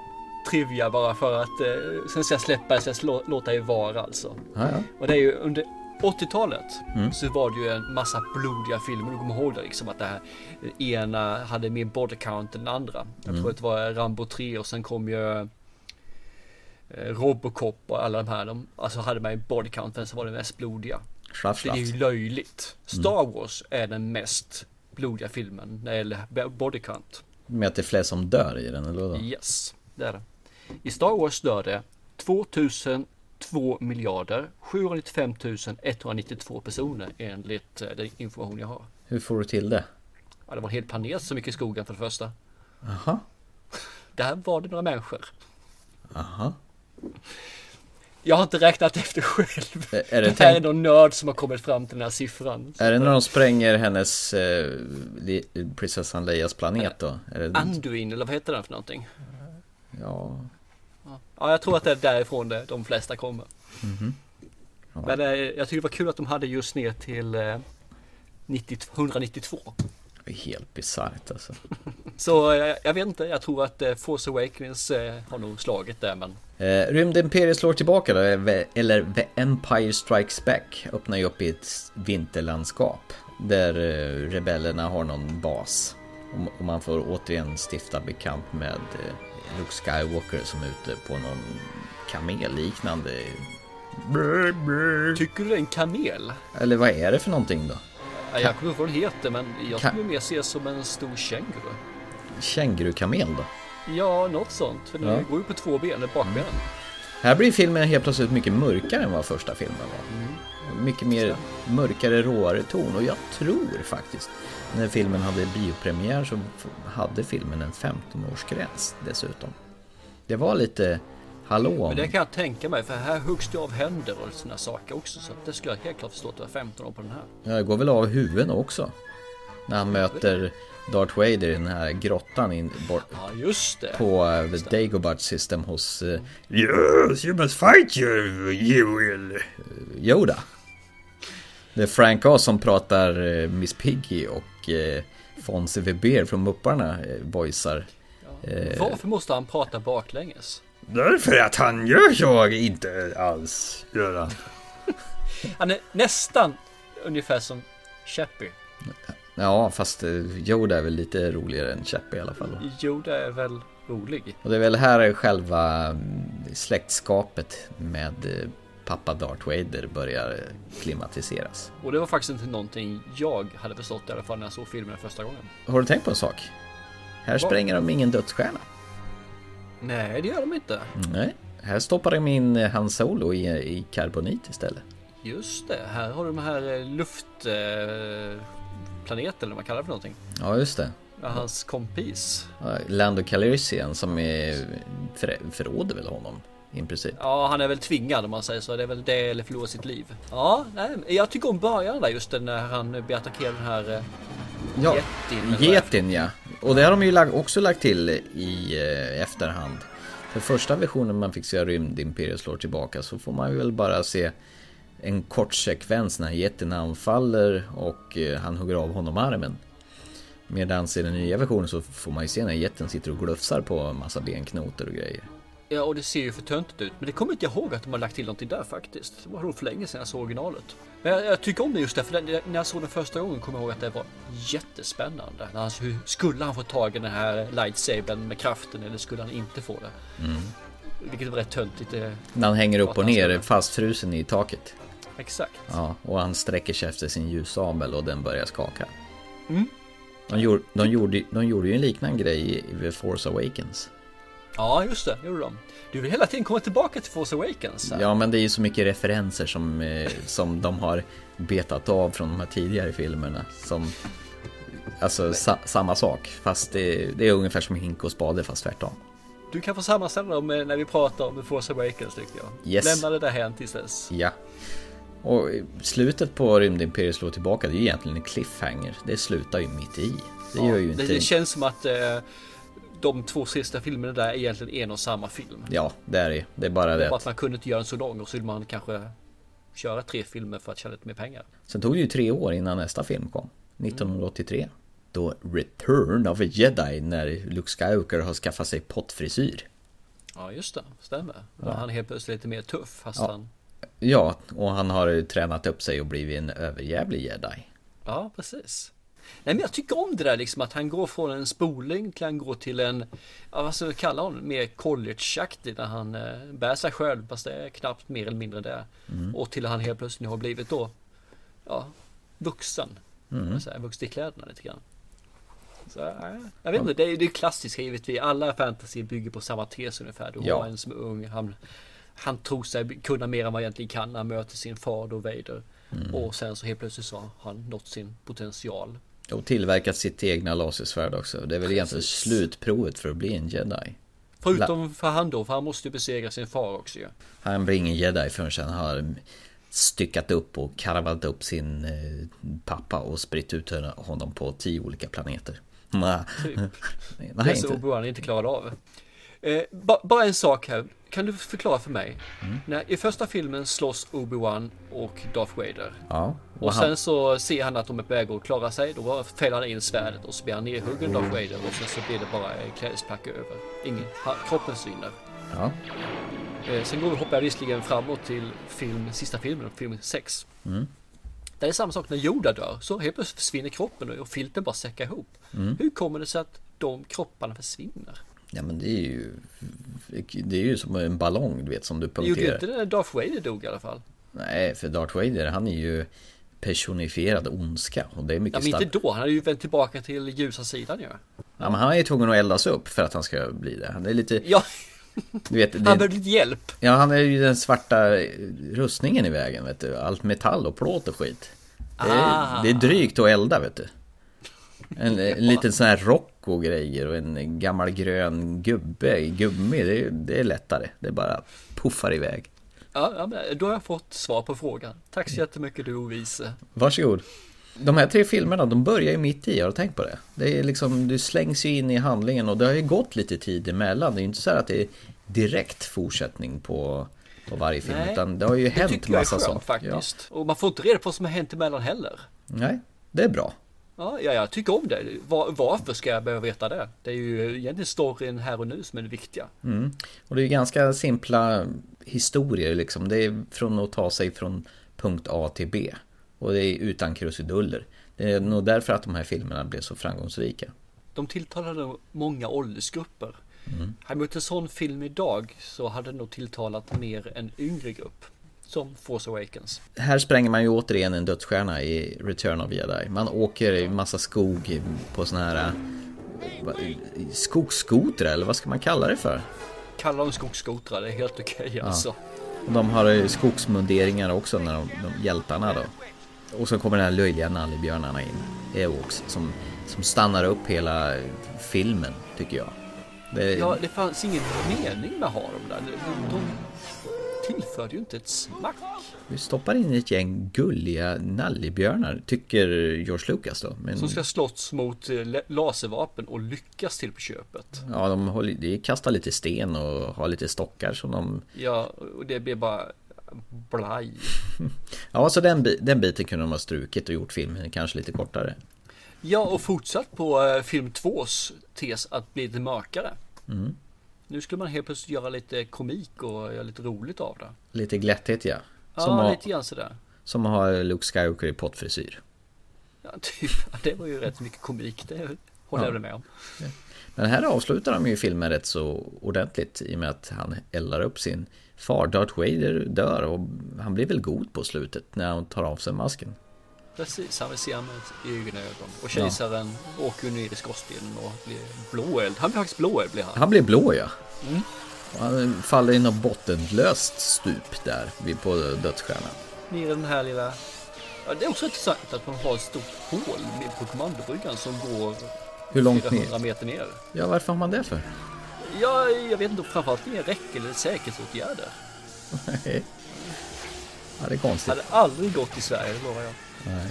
trivia bara för att eh, sen ska jag släppa det, så jag ska lå- låta er vara alltså. Ja, ja. Och det är ju under 80-talet Mm. så var det ju en massa blodiga filmer. Du kommer ihåg det liksom att det här den ena hade mer body count än den andra. Jag Mm. tror att det var Rambo 3 och sen kom ju eh, Robocop och alla de här. De, alltså hade man ju body count, vem som var den mest blodiga. Schlaff, Det är ju löjligt. Star Wars är den mest blodiga filmen när det gäller body count. Med att det är fler som dör i den, eller vadå? Yes, det är det. I Star Wars dör det 2002 miljarder 795 192 personer enligt eh, den information jag har. Hur får du till det? Ja, det var en hel planet så mycket i skogen för det första. Jaha, [laughs] Där var det några människor. aha. Jag har inte räknat efter själv. Är- är det det här är tänkt- någon nörd som har kommit fram till den här siffran. Är det när de spränger hennes eh, prinsessan Leias planet då? Är det, Anduin eller vad heter den för någonting? ja, Ja, jag tror att det är därifrån det, de flesta kommer. Mhm. Ja. Men eh, jag tycker det var kul att de hade just ner till eh, 90, 192. Det är helt bisarrt alltså. [laughs] Så eh, jag vet inte, jag tror att eh, Force Awakens eh, har nog slagit där men Eh, Rymdimperiet slår tillbaka då, eller The Empire Strikes Back öppnar ju upp i ett vinterlandskap där eh, rebellerna har någon bas. Och- man får återigen stifta bekant med eh, Luke Skywalker som är ute på någon kamelliknande... Tycker du det är en kamel? Eller vad är det för någonting då? Ja, jag kommer ihåg vad den heter men jag skulle mer se som en stor känguru. Kängurukamel då? Ja, något sånt. För den Ja. går ju på två ben, bakbenen. Här blir filmen helt plötsligt mycket mörkare än vad första filmen var. Mycket mer mörkare, råare ton och jag tror faktiskt när filmen hade biopremiär så hade filmen en 15-årsgräns dessutom. Det var lite hallå. Men det kan jag tänka mig för här huggs det av händer och sådana saker också. Så det skulle jag helt klart förstå att det var 15 år på den här. Ja, det går väl av huvuden också. När han möter Darth Vader i den här grottan in, bort, Ja, just det. på uh, The Dagobah System hos uh, Yes, you must fight you, you will Yoda. Det är Frank Oz som pratar eh, Miss Piggy och uh, Fonzie Weber från Mupparna uh, voicear. Eh, Varför måste han prata baklänges? Därför att han gör jag inte alls, gör han. [laughs] Han är nästan ungefär som Chappie. Ja, fast eh, Yoda är väl lite roligare än Chappie i alla fall. Yoda är väl rolig. Och det är väl här själva mm, släktskapet med eh, pappa Darth Vader börjar eh, klimatiseras. Och det var faktiskt inte någonting jag hade förstått i alla fall när jag såg filmen första gången. Har du tänkt på en sak? Här Vad? spränger de ingen dödsstjärna. Nej, det gör de inte. Nej, här stoppar de in eh, Han Solo i, i karbonit istället. Just det, här har du de här eh, luftplaneten eller vad man kallar det för någonting. Ja, just det. Ja, hans kompis. Lando Calrissian som är för, förråder väl honom i princip. Ja, han är väl tvingad om man säger så. Det är väl det eller förlora sitt liv. Ja, nej, jag tycker om början där just när han blir attackerad den här eh, Ja. Getin ja. Och det har de ju också lagt till i eh, efterhand. För första versionen man fick se Rymdimperiet slår tillbaka så får man väl bara se en kort sekvens när Getin anfaller och eh, han hugger av honom armen. Medan i den nya versionen så får man ju se när Getin sitter och glufsar på en massa benknotor och grejer. Ja, och det ser ju för töntigt ut. Men det kommer inte jag ihåg att de har lagt till någonting där faktiskt. Det var nog för länge sedan jag såg originalet. Men jag, jag tycker om det just därför den, när jag såg den första gången kommer jag ihåg att det var jättespännande. Han, hur skulle han få tag i den här lightsabern med kraften eller skulle han inte få det? Mm. Vilket var rätt töntigt. Det, När han hänger upp och ner fastfrusen i taket. exakt. Ja, och han sträcker sig efter sin ljussabel och den börjar skaka. Mm. De, gjorde, de, gjorde, de gjorde ju en liknande grej i The Force Awakens. Ja, just det. gjorde de. Du vill hela tiden komma tillbaka till Force Awakens. här. Ja, men det är ju så mycket referenser som, eh, som de har betat av från de här tidigare filmerna. Som, alltså sa, samma sak, fast det, det är ungefär som hink och spade fast tvärtom. Du kan få sammanställa dem eh, när vi pratar om Force Awakens tycker jag. Yes. Lämna det där här tills dess. Ja. Och slutet på Rymdimperiet slår tillbaka, det är ju egentligen en cliffhanger. Det slutar ju mitt i. Det ju det, inte... det känns som att eh, de två sista filmerna där är egentligen en och samma film. Ja, det är det. Det är bara Det är det. bara att man kunde inte göra den så lång och så vill man kanske köra tre filmer för att tjäna lite mer pengar. Sen tog det ju tre år innan nästa film kom. 1983. Då Return of a Jedi när Luke Skywalker har skaffat sig pottfrisyr. Ja just det, stämmer. Är han helt plötsligt lite mer tuff fast Ja. han... Ja, och han har tränat upp sig och blivit en överjävlig jedi. Ja precis. Nej men jag tycker om det där liksom att han går från en spoling till han går till en, ja vad ska vi kalla honom, mer collegeaktig när han eh, bär sig själv fast det är knappt mer eller mindre det. Mm. Och till han helt plötsligt har blivit då, ja, vuxen. Mm. Här, vuxen i kläderna lite grann. Så, ja, jag vet inte, det är det klassiska givetvis. Alla fantasy bygger på samma tes ungefär. Du Ja. har en som är ung, han, han tror sig kunna mer än vad han egentligen kan när han möter sin far då Vader. Mm. Och sen så helt plötsligt så har han nått sin potential. Och tillverkat sitt egna lasersvärd också. Det är väl egentligen Precis. slutprovet för att bli en jedi. Förutom för han då, för han måste ju besegra sin far också ju. Han blir ingen jedi förrän han har styckat upp och karvat upp sin eh, pappa och spritt ut honom på tio olika planeter. Nej, [laughs] Typ. Nej Det är så inte. Obi-Wan inte klarade av. Eh, ba, bara en sak här. Kan du förklara för mig? När, I första filmen slåss Obi-Wan och Darth Vader. Ja. Och sen så ser han att de är på väg att klara sig. Då fäller han in svärdet och så blir han nedhuggen Darth Vader. Och sen så blir det bara en klädesplagg över. Ingen, kroppen försvinner. Ja. Eh, sen går vi hoppar jag visserligen framåt till film, sista filmen, film 6. Mm. Det är samma sak när Yoda dör. Så helt plötsligt försvinner kroppen och filten bara säckar ihop. Mm. Hur kommer det sig att de kropparna försvinner? Ja men det är ju Det är ju som en ballong du vet som du Det gjorde punkterar inte det när Darth Vader dog i alla fall. Nej för Darth Vader han är ju Personifierad ondska och det är Ja, mycket men inte då. Han hade ju vänt tillbaka till ljusa sidan ju. Ja men han är ju tvungen att eldas upp för att han ska bli det Han är lite Ja, Du vet han det, behövde lite hjälp. Ja han är ju den svarta rustningen i vägen vet du Allt metall och plåt och skit Det är, Ah. det är drygt att elda vet du en, en liten sån här rock och grejer och en gammal grön gubbe i gummi det är, det är lättare Det bara puffar iväg Ja, ja, då har jag fått svar på frågan. Tack så jättemycket du ovise. Varsågod. De här tre filmerna, de börjar ju mitt i, har du tänkt på det? Det är liksom, du slängs ju in i handlingen och det har ju gått lite tid emellan. Det är ju inte så här att det är direkt fortsättning på, på varje film, Nej, utan det har ju Det hänt tycker jag är massa skönt saker. faktiskt. Och man får inte reda på vad som har hänt emellan heller. Ja. Nej, det är bra. Ja, ja, jag tycker om det. Var, varför ska jag behöva veta det? Det är ju egentligen storyn här och nu som är det viktiga. Mm. Och det är ganska simpla historier liksom. Det är från att ta sig från punkt A till B. Och det är utan krusiduller. Det är nog därför att de här filmerna blev så framgångsrika. De tilltalade många åldersgrupper. Mm. Hade man gjort en sån film idag så hade det nog tilltalat mer en yngre grupp. Som Force Awakens. Här spränger man ju återigen en dödsstjärna i Return of Jedi. Man åker i massa skog på såna här eh, skogsskotrar eller vad ska man kalla det för? Kalla dem skogsskotrar, det är helt okej alltså. Och de har ju skogsmunderingar också när de, de hjältarna då. Och så kommer den här löjliga nallebjörnarna in, Ewoks, som, som stannar upp hela filmen tycker jag. Det, Ja, det fanns ingen mening med att ha dem där. De, de tillförde ju inte ett smack. Vi stoppar in ett gäng gulliga nallebjörnar, tycker George Lucas då. Men, Som ska slåss mot eh, la- laservapen och lyckas till på köpet. Ja, de, håller, de kastar lite sten och har lite stockar som de... Ja, och det blir bara blaj. [laughs] Ja, så den, den biten kunde de ha strukit och gjort filmen kanske lite kortare. Ja, och fortsatt på eh, film 2s tes att bli lite mörkare. Mm. Nu skulle man helt plötsligt göra lite komik och göra lite roligt av det. Lite glätthet ja. Ja, Som, har, lite grann sådär. som har Luke Skywalker i pottfrisyr. Ja, typ. Ja, Det var ju rätt mycket komik, det håller Ja. jag med om. Men här avslutar de ju filmen rätt så ordentligt i och med att han eldar upp sin far. Darth Vader dör och han blir väl god på slutet när han tar av sig masken. Precis, han vill se med egna ögon. Och kejsaren åker ju ner i skorstenen och blir blåeld. Han blir faktiskt blåeld blir han. Han blir blå ja. Mm. Han faller i något bottenlöst stup där på dödsstjärnan. Ner i den här lilla... Ja, det är också intressant att man har ett stort hål på kommandobryggan som går Hur långt 400 ner? meter ner. Ja, varför har man det för? Ja, jag vet inte, framförallt det är räcke eller säkerhetsåtgärder. Nej. [laughs] Ja, det är konstigt. Hade aldrig gått i Sverige, det lovar jag. Nej.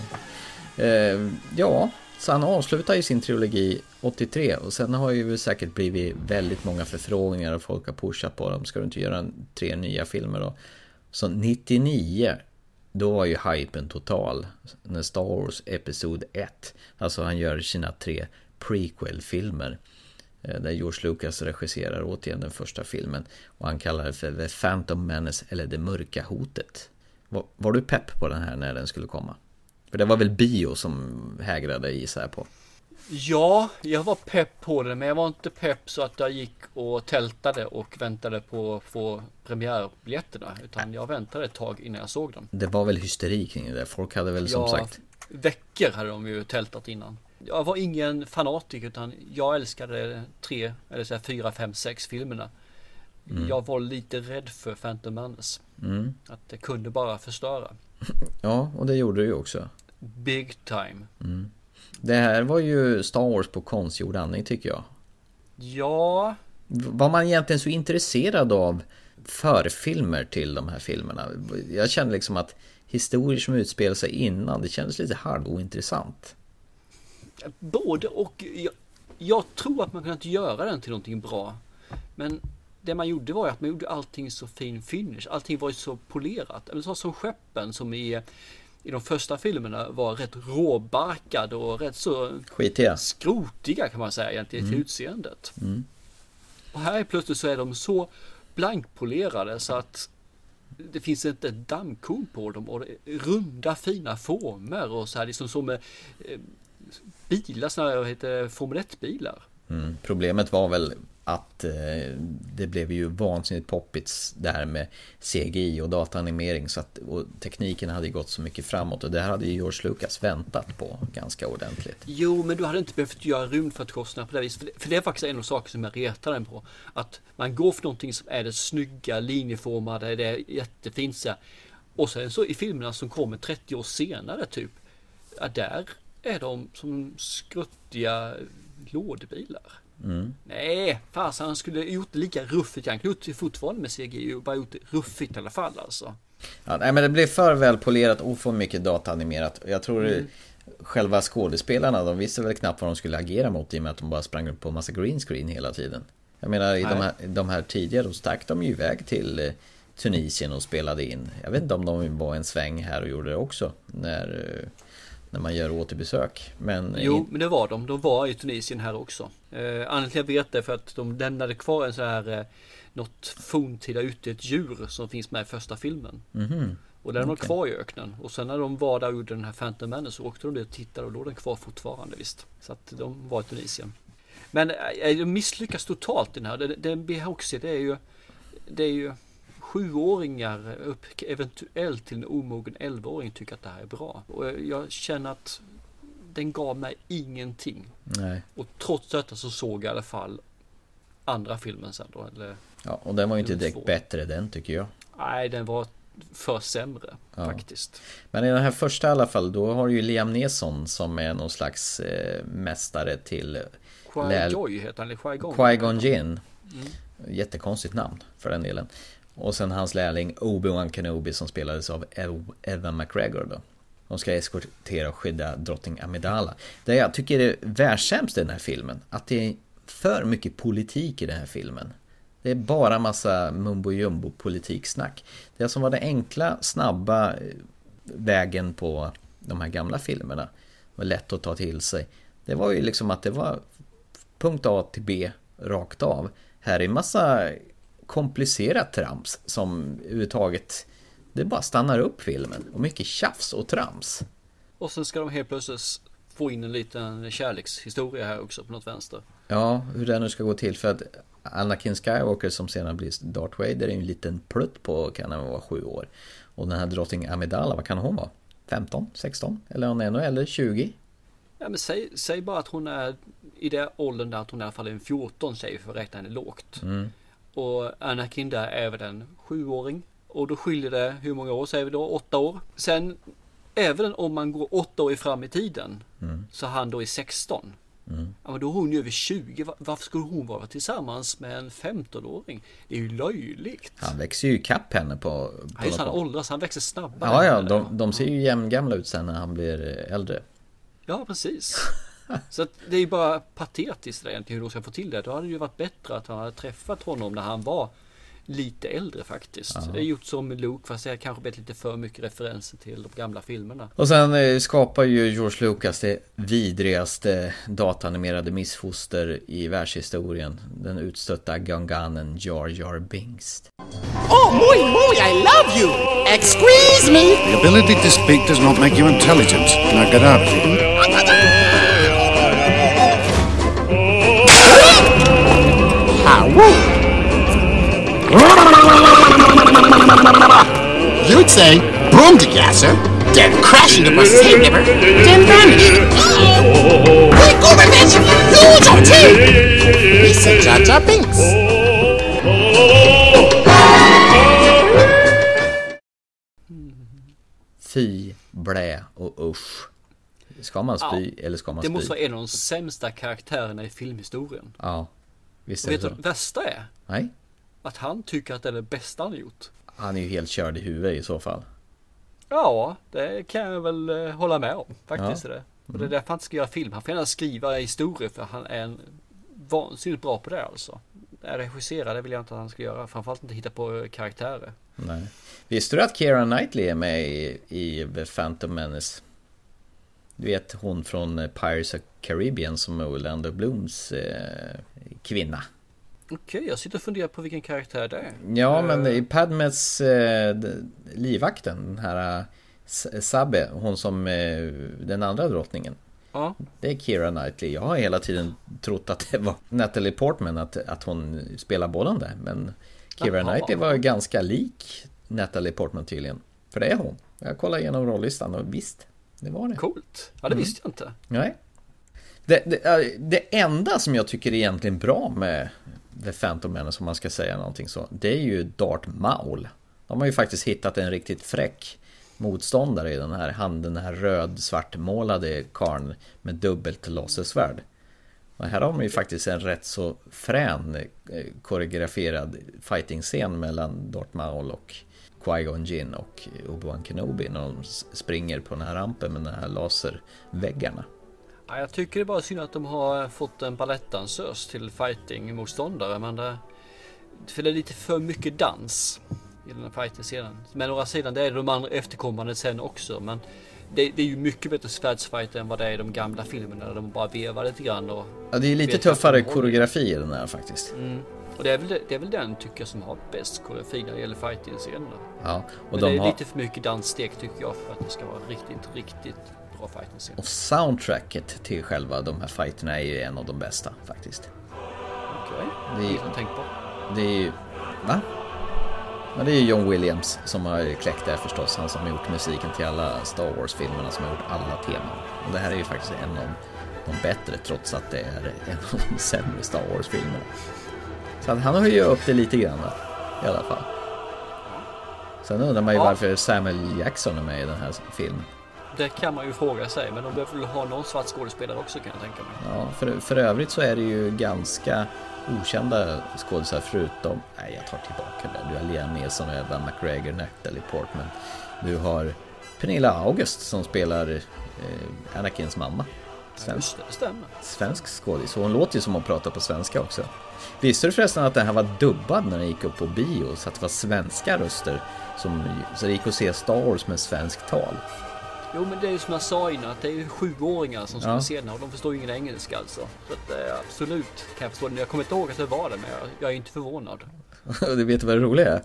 Eh, ja, så han avslutar ju sin trilogi 83 och sen har ju säkert blivit väldigt många förfrågningar och folk har pushat på dem. Ska du inte göra en, tre nya filmer då? Så 99, då var ju hypen total. När Star Wars Episod 1, alltså han gör sina tre prequel-filmer. Eh, där George Lucas regisserar återigen den första filmen. Och han kallar det för The Phantom Menace eller Det Mörka Hotet. Var, var du pepp på den här när den skulle komma? För det var väl bio som hägrade gissar jag på. Ja, jag var pepp på det, men jag var inte pepp så att jag gick och tältade och väntade på att få premiärbiljetterna. Utan jag väntade ett tag innan jag såg dem. Det var väl hysteri kring det. Folk hade väl som Ja, sagt... veckor hade de ju tältat innan. Jag var ingen fanatiker utan jag älskade tre, eller så här, fyra, fem, sex filmerna. Mm. Jag var lite rädd för Phantom Menace. Mm. Att det kunde bara förstöra. Ja, och det gjorde du ju också. Big time. Mm. Det här var ju Star Wars på konstgjord andning tycker jag. Ja, Var man egentligen så intresserad av förfilmer till de här filmerna? Jag kände liksom att historier som utspelar sig innan, det kändes lite halvointressant. både och. Jag, jag tror att man kunnat göra den till någonting bra. Men det man gjorde var ju att man gjorde allting så fin finish. Allting var ju så polerat. Eller så som skeppen som i, i de första filmerna var rätt råbarkade och rätt så Skitiga. skrotiga kan man säga egentligen till utseendet. Och här plötsligt så är de så blankpolerade så att det finns inte ett dammkorn på dem och runda fina former och så här liksom som eh, bilar, sådana här heter Formel 1-bilar. Mm. Problemet var väl att eh, det blev ju vansinnigt poppigt det här med CGI och dataanimering så att och tekniken hade ju gått så mycket framåt och det här hade ju George Lucas väntat på ganska ordentligt. Jo, men du hade inte behövt göra rymdfartskostnader på det viset. För det, för det är faktiskt en av sakerna som jag retar den på. Att man går för någonting som är det snygga, linjeformade, det är jättefint så här. Och sen så i filmerna som kommer 30 år senare typ. Ja, där är de som skruttiga lådbilar. Nej, fasen han skulle gjort det lika ruffigt. Han kunde gjort det fortfarande med CGI och bara gjort det ruffigt i alla fall alltså. Ja, nej men det blev för välpolerat och för mycket dataanimerat. Jag tror Mm. själva skådespelarna, de visste väl knappt vad de skulle agera mot i och med att de bara sprang upp på massa green screen hela tiden. Jag menar i de här, de här tidigare, då stack de ju iväg till eh, Tunisien och spelade in. Jag vet inte om de var en sväng här och gjorde det också. När, eh, när man gör återbesök. Men eh, Jo, men det var de. De var i Tunisien här också. Eh, anledningen till att jag vet det är för att de lämnade kvar en så här eh, något forntida ett djur som finns med i första filmen. Och den var Okej. kvar i öknen. Och sen när de var där och gjorde den här Phantom Menace så åkte de dit och tittade och då är den kvar fortfarande visst. Så att de var i Tunisien. Men eh, de misslyckas totalt i den här. Det, det Bihoxi det är ju Det är ju Sjuåringar upp eventuellt till en omogen 11-åring tycker att det här är bra. Och jag känner att den gav mig ingenting. nej. Och trots detta så såg jag i alla fall andra filmen sen då. Eller, Ja, och den var ju inte direkt bättre den tycker jag. nej, den var för sämre Ja. faktiskt. Men i den här första i alla fall, då har du ju Liam Neeson som är någon slags eh, mästare till Läl- Qui-Joy heter han, eller Qui-Gon. Qui-Gon Jinn. Jättekonstigt namn för den delen. Och sen hans lärling Obi-Wan Kenobi som spelades av Evan McGregor då. De ska eskortera och skydda drottning Amidala. Det jag tycker är världssämst i den här filmen, att det är för mycket politik i den här filmen. Det är bara massa mumbo jumbo politiksnack. Det som var den enkla, snabba eh, vägen på de här gamla filmerna var lätt att ta till sig. Det var ju liksom att det var punkt A till B rakt av. Här är massa komplicerat trams som överhuvudtaget det bara stannar upp filmen och mycket tjafs och trams. Och sen ska de helt plötsligt få in en liten kärlekshistoria här också på något vänster. Ja, hur det nu ska gå till för att Anakin Skywalker som senare blir Darth Vader är ju en liten plutt på, kan han vara sju år. Och den här drottning Amidala, vad kan hon vara? 15, 16? Eller hon är ännu äldre, 20? Ja men säg, säg bara att hon är i den åldern där att hon i alla fall är en 14 säger vi för att räkna henne lågt. Och Anakin där är väl en sjuåring. Och då skiljer det hur många år säger vi då? Åtta år. Sen även om man går åtta år fram i tiden så han då är 16. Ja men då är hon ju över 20. Va- Varför skulle hon vara tillsammans med en 15-åring? Det är ju löjligt. Han växer ju ikapp henne på, på Ja, just han åldras, han växer snabbare. Ja, ja, de, de ser ju jämngamla ut sen när han blir äldre. Ja, precis. [laughs] [laughs] Så att det är ju bara patetiskt det egentligen hur de ska få till det. Då hade det ju varit bättre att han hade träffat honom när han var lite äldre faktiskt. Det är gjort som Luke fast det har kanske blivit lite för mycket referenser till de gamla filmerna. Och sen eh, skapar ju George Lucas det vidrigaste datanimerade missfoster i världshistorien. Den utstötta gunganen Jar Jar Binks. Oh, muy, muy, I love you! Excuse me! The ability to speak does not make you intelligent. Now get out. You'd say, boom to gasser, then crash into my same river, then vanish. Quick over this! Huge on two! He said Jar Jar Binks. Fy, blä och usch. Ska man spy eller ska man Det spy? måste vara en av de sämsta karaktärerna i filmhistorien. Ja, visst Och är vet det du så. vad det värsta är? Nej, Att han tycker att det är det bästa han har gjort. han är ju helt körd i huvudet i så fall. Ja, det kan jag väl eh, hålla med om faktiskt. Ja. Är det. Och det är därför han inte ska göra film. Han får gärna skriva historier för han är en vansinnigt bra på det alltså. Regissera det vill jag inte att han ska göra. Framförallt inte hitta på karaktärer. Nej. Visste du att Keira Knightley är med i, i The Phantom Menace? Du vet hon från Pirates of Caribbean som är Orlando Blooms eh, kvinna. Okej, okay, jag sitter och funderar på vilken karaktär det är. Ja, men i Padmes eh, livvakten, den här eh, Sabbe, hon som eh, den andra drottningen. Ja. Det är Keira Knightley. Jag har hela tiden trott att det var Natalie Portman, att, att hon spelar bollen där. Men Keira Jaha. Knightley var ganska lik Natalie Portman tydligen. För det är hon. Jag kollade igenom rollistan och visst, det var det. Coolt. Ja, det mm. visste jag inte. Nej. Det, det, det, enda som jag tycker är egentligen bra med The Phantom Menace, om man ska säga någonting så, det är ju Darth Maul. De har ju faktiskt hittat en riktigt fräck motståndare i den här, han den här röd-svartmålade karn med dubbelt lasersvärd. Och här har man ju faktiskt en rätt så frän eh, koreograferad fighting-scen mellan Darth Maul och Qui-Gon Jinn och Obi-Wan Kenobi när de springer på den här rampen med de här laserväggarna. Ja, jag tycker det är bara synd att de har fått en balettdansös till fighting-motståndare men det, för det är lite för mycket dans i den här fighting-scenen. Men å andra sidan det är de andra efterkommande sen också men det, det, är ju mycket bättre svärdsfighter än vad det är i de gamla filmerna där de bara vevar lite grann och... Ja, det är lite tuffare koreografi i den här faktiskt. Mm. Och det är, väl, det är väl den tycker jag som har bäst koreografi när det gäller fighting-scenerna. Ja, och Men de det är har... lite för mycket danssteg tycker jag för att det ska vara riktigt, riktigt bra fighting-scener. Och soundtracket till själva de här fighterna är ju en av de bästa faktiskt. Okej, okay. det är... tänkt på. Det är ju... Va? Men det är ju John Williams som har kläckt det förstås. Han som har gjort musiken till alla Star Wars-filmerna, som har gjort alla teman. Och det här är ju faktiskt en av de bättre, trots att det är en av de sämre Star Wars-filmerna. Så han har ju upp det lite grann i alla fall. Sen undrar man ju ja. varför Samuel Jackson är med i den här filmen. Det kan man ju fråga sig, men de behöver väl ha någon svart skådespelare också kan jag tänka mig. Ja, för, för övrigt så är det ju ganska okända skådisar förutom, nej jag tar tillbaka det, du har Liam Neeson, Eva McGregor, Natalie Portman. Du har Pernilla August som spelar eh, Anakins mamma. Svensk, ja. Svensk skådis, och hon låter ju som hon pratar på svenska också. Visste du förresten att den här var dubbad när den gick upp på bio, så att det var svenska röster som, så det gick att se Star Wars med svenskt tal. Jo men det är ju som jag sa innan att det är ju sjuåringar som ska ja. se den och de förstår ju ingen engelska alltså. Så att eh, absolut kan jag förstå det. Jag kommer inte ihåg att det var det men jag, jag är inte förvånad. [laughs] du vet vad det roliga är?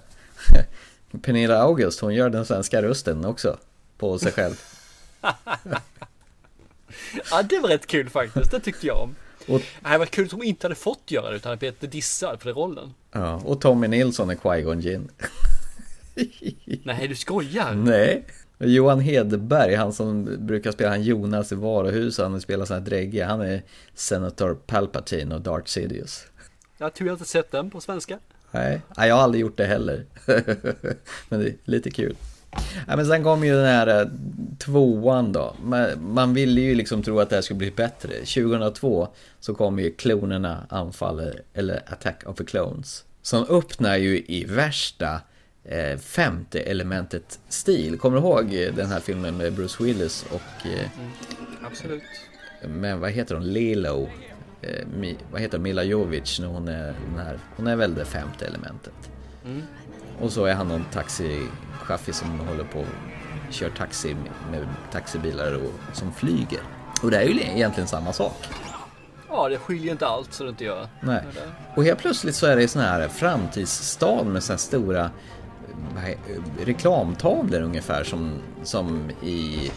[laughs] Pernilla August hon gör den svenska rösten också. På sig själv. [laughs] ja det var rätt kul faktiskt. Det tyckte jag om. Och, det varit kul om hon inte hade fått göra det utan hade blivit dissad för rollen. Ja, och Tommy Nilsson är Qui-Gon Jinn. Nej, du skojar? Nej. Johan Hedberg, han som brukar spela han Jonas i Varuhuset, han spelar sån här dräggiga, han är Senator Palpatine och Darth Sidious. Jag tror jag inte sett den på svenska. Nej, jag har aldrig gjort det heller. [laughs] men det är lite kul. Ja, men sen kom ju den här eh, tvåan då. Man ville ju liksom tro att det här skulle bli bättre. 2002 så kom ju klonerna anfaller, eller Attack of the Clones. Som öppnar ju i värsta eh, femte elementet stil. Kommer du ihåg den här filmen med Bruce Willis och... Eh, mm, absolut. Men vad heter hon? Lilo? Eh, Mi, vad heter Mila Jovic när hon är den här? Hon är väl det femte elementet. Mm. Och så är han någon taxichaufför som håller på och kör taxi med taxibilar och som flyger. Och det är ju egentligen samma sak. Ja, det skiljer inte allt så det inte gör. Nej. Och helt plötsligt så är det sån här framtidsstad med så här stora reklamtavlor ungefär som, som i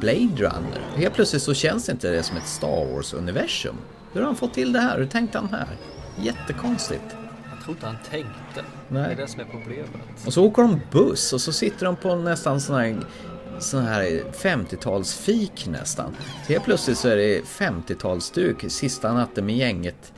Blade Runner. Helt plötsligt så känns inte det som ett Star Wars-universum. Hur har han fått till det här? Hur tänkte han här? Jättekonstigt. Jag tror inte han tänkte. Nej. Det är det som är problemet. Och så åker de buss och så sitter de på nästan sån här sån här 50-talsfik nästan. Så helt plötsligt så är det 50-talsduk sista natten med gänget.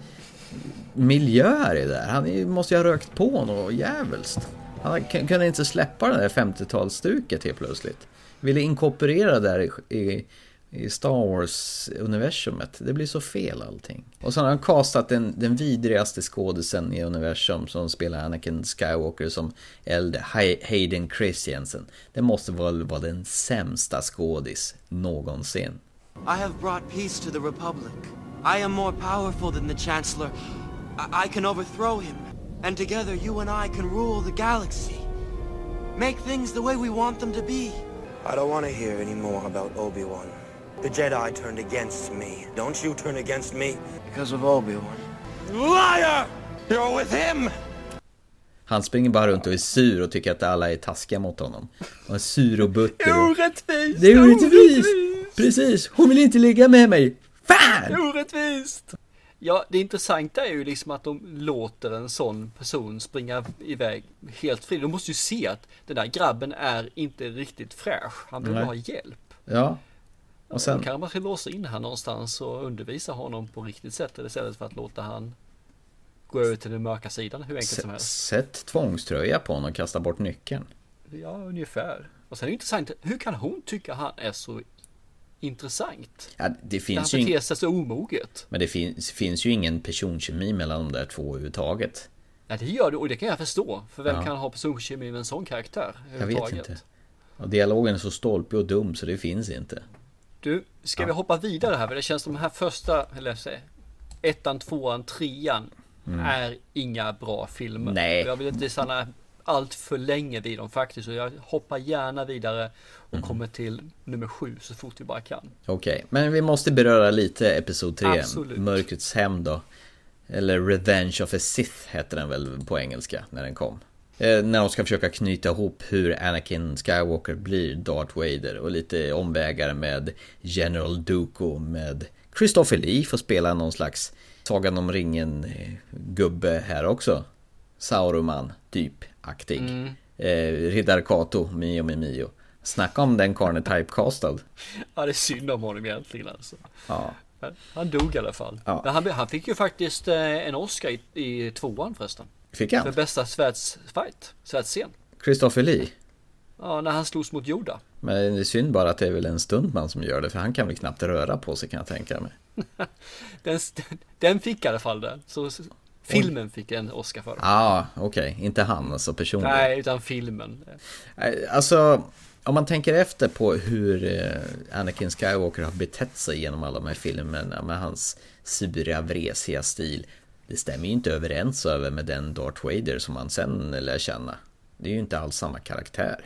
Miljöer är där. Han måste ju ha rökt på något jävligt. Han kunde inte släppa det där 50-talsstuket helt plötsligt. Ville inkorporera det där i, i Star Wars-universumet. Det blir så fel allting. Och sen har han castat den, den vidrigaste skådisen i universum som spelar Anakin Skywalker som äldre, Hayden Christiansen. Det måste väl vara den sämsta skådis någonsin. I have brought peace to the Republic. I am more powerful than the Chancellor. I, I can overthrow him. And together you and I can rule the galaxy. Make things the way we want them to be. I don't want to hear any more about Obi-Wan. The Jedi turned against me. Don't you turn against me. Because of Obi-Wan. Liar! You're with him! Han springer bara runt och är sur och tycker att alla är taskiga mot honom. Och är sur och butter. Och... Orättvist! Det är orättvist! Precis, hon vill inte ligga med mig. Fan! Orättvist! Ja, det intressanta är ju liksom att de låter en sån person springa iväg helt fri. De måste ju se att den där grabben är inte riktigt fräsch. Han behöver ha hjälp. Ja. Och sen... Då kanske man låsa in här någonstans och undervisa honom på riktigt sätt istället för att låta han gå över till den mörka sidan hur enkelt S som helst. Sätt tvångströja på honom och kasta bort nyckeln. Ja, ungefär. Och sen är det intressant, hur kan hon tycka han är så intressant? Ja, det finns han ju beter sig så omoget. Men det finns, finns ju ingen personkemi mellan de där två överhuvudtaget. Ja, det gör det och det kan jag förstå. För vem ja. kan ha personkemi med en sån karaktär? Jag vet inte. Och dialogen är så stolpig och dum så det finns inte. Du, ska ja. vi hoppa vidare här? För det känns som de här första, eller säg, ettan, tvåan, trean mm. är inga bra filmer. Nej. Jag vill inte stanna allt för länge vid dem faktiskt. Och jag hoppar gärna vidare och mm. kommer till nummer sju så fort vi bara kan. Okej, okay. men vi måste beröra lite Episod 3. Absolut. Mörkrets hem då. Eller Revenge of a Sith heter den väl på engelska när den kom. Eh, när de ska försöka knyta ihop hur Anakin Skywalker blir Darth Vader och lite omvägar med General Dooku med Christopher Lee får spela någon slags Sagan om ringen eh, gubbe här också. Sauruman typ aktig. Mm. Eh, Riddar Kato, Mio med Mio. Snacka om den karln är typecastad. ja, det är synd om honom egentligen alltså. Ja. Han dog i alla fall. Ja. Han, han fick ju faktiskt eh, en Oscar i, i tvåan förresten. Fick han? För bästa svärdsfight, svärdsscen. Christopher Lee? Ja, när han slogs mot Yoda. Men det är synd bara att det är väl en stuntman som gör det, för han kan väl knappt röra på sig kan jag tänka mig. [laughs] den, den fick i alla fall det. Så filmen fick en Oscar för. Ja, ah, okej. Okay. Inte han alltså personligen. Nej, utan filmen. Alltså, om man tänker efter på hur eh, Anakin Skywalker har betett sig genom alla de här filmerna med hans sura, vresiga stil. Det stämmer ju inte överens över med den Darth Vader som man sen lär känna. Det är ju inte alls samma karaktär.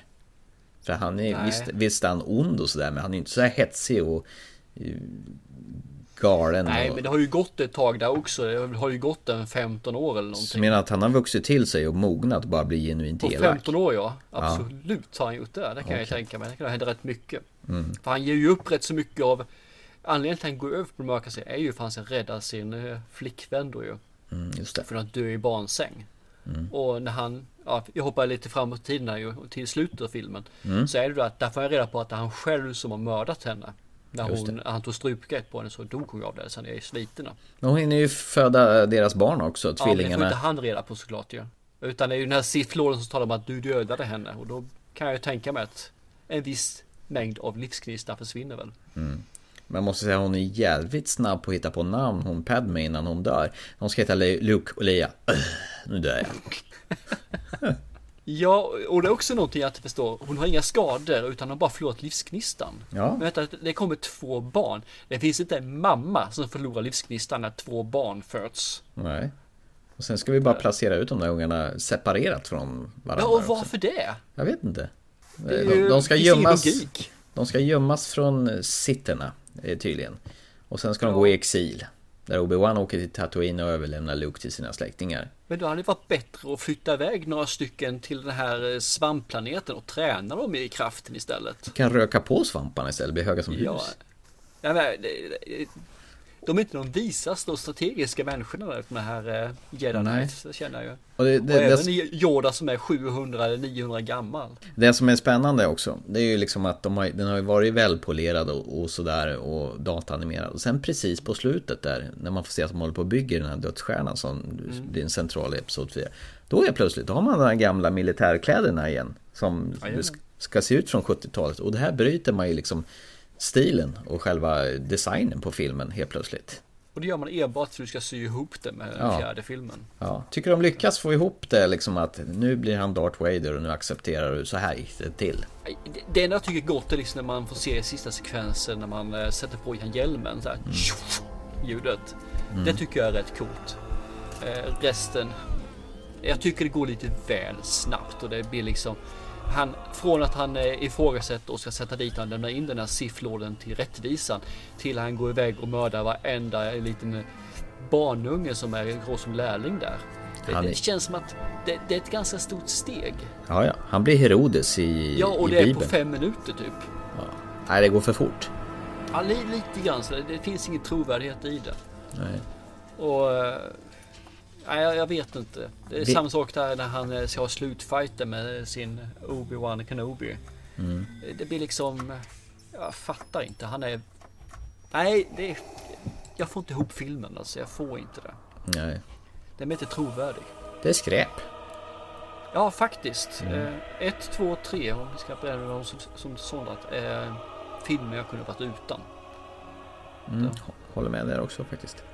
För han är, visst, visst är han ond och sådär, men han är inte så här hetsig och uh, galen. Nej, men det har ju gått ett tag där också. Det har ju gått en 15 år eller någonting. Så menar att han har vuxit till sig och mognat och bara blir genuint På elak? 15 år ja, absolut ja. har han gjort det. Det kan okay. jag tänka mig. Det kan hända rätt mycket. Mm. För han ger ju upp rätt så mycket av Anledningen till att han går över på det mörka sidan är ju för att han ska rädda sin eh, flickvän då ju. Mm, just det. För att dö i barnsäng. Mm. Och när han, ja, jag hoppar lite framåt i tiden här ju, till slutet av filmen. Mm. Så är det då att där får jag reda på att det är han själv som har mördat henne. När hon, han tog strupgrepp på henne så dog hon av det sen i sviterna. Men hon hinner ju föda deras barn också, tvillingarna. Ja, men det får inte han reda på såklart ju. Ja. Utan det är ju den här Lorden som talar om att du dödade henne. Och då kan jag ju tänka mig att en viss mängd av livsgnistar försvinner väl. Mm. Men jag måste säga hon är jävligt snabb på att hitta på namn, hon Padme innan hon dör. Hon ska heta Luke och Leia. Nu dör jag. [laughs] ja, och det är också någonting jag inte förstår. Hon har inga skador utan hon har bara förlorat livsgnistan. Ja. Men vänta, det kommer två barn. Det finns inte en mamma som förlorar livsgnistan när två barn föds. Nej. Och sen ska vi bara placera ut de där ungarna separerat från varandra. Ja, och varför också. det? Jag vet inte. De, de ska gömmas. De ska gömmas från sitterna tydligen. Och sen ska de gå i exil. Där Obi-Wan åker till Tatooine och överlämnar Luke till sina släktingar. Men då hade det varit bättre att flytta iväg några stycken till den här eh, svampplaneten och träna dem i kraften istället. Du kan röka på svamparna istället, bli höga som ja. hus. Ja, men, de är inte de visaste och strategiska människorna där, de här eh, Jedi känner jag ju. Och, det, det, och även det, Yoda som är 700 eller 900 gammal. Det som är spännande också, det är ju liksom att de har, den har ju varit välpolerad och, och sådär och dataanimerad. Och sen precis på slutet där, när man får se att de håller på att bygga den här dödsstjärnan som mm. blir en central i Episod 4. Då är plötsligt, då har man de här gamla militärkläderna igen. Som ja, ska se ut från 70-talet. Och det här bryter man ju liksom stilen och själva designen på filmen helt plötsligt. Och det gör man enbart för att du ska sy ihop det med den ja. fjärde filmen. Ja, tycker de lyckas få ihop det liksom att nu blir han Darth Vader och nu accepterar du så här gick det till. Det enda jag tycker är gott är liksom när man får se sista sekvensen när man eh, sätter på igen hjälmen så här, mm. ljudet. Mm. Det tycker jag är rätt coolt. Eh, resten, jag tycker det går lite väl snabbt och det blir liksom han, från att han eh, ifrågasätter och ska sätta dit han lämnar in den här sifflåden till rättvisan till han går iväg och mördar varenda liten eh, barnunge som är går som lärling där. Det, Han är- det känns som att det, det är ett ganska stort steg. Ja, ja. Han blir Herodes i, Ja, och i det är Bibeln. på fem minuter typ. Nej, det går för fort. Ja, li, lite grann så. Det finns ingen trovärdighet i det. Nej. Och... Nej, jag, vet inte. Det är Vi- samma sak där när han eh, ska ha slutfighten med sin Obi-Wan Kenobi. Mm. Det blir liksom... Jag fattar inte. Han är... Nej, det... Jag får inte ihop filmen alltså. Jag får inte det. Nej. Den är inte trovärdig. Det är skräp. Ja, faktiskt. Mm. Eh, ett, två, tre, om vi ska bränna dem som, som sådant. Eh, filmer jag kunde varit utan. Mm. Håller med där också faktiskt.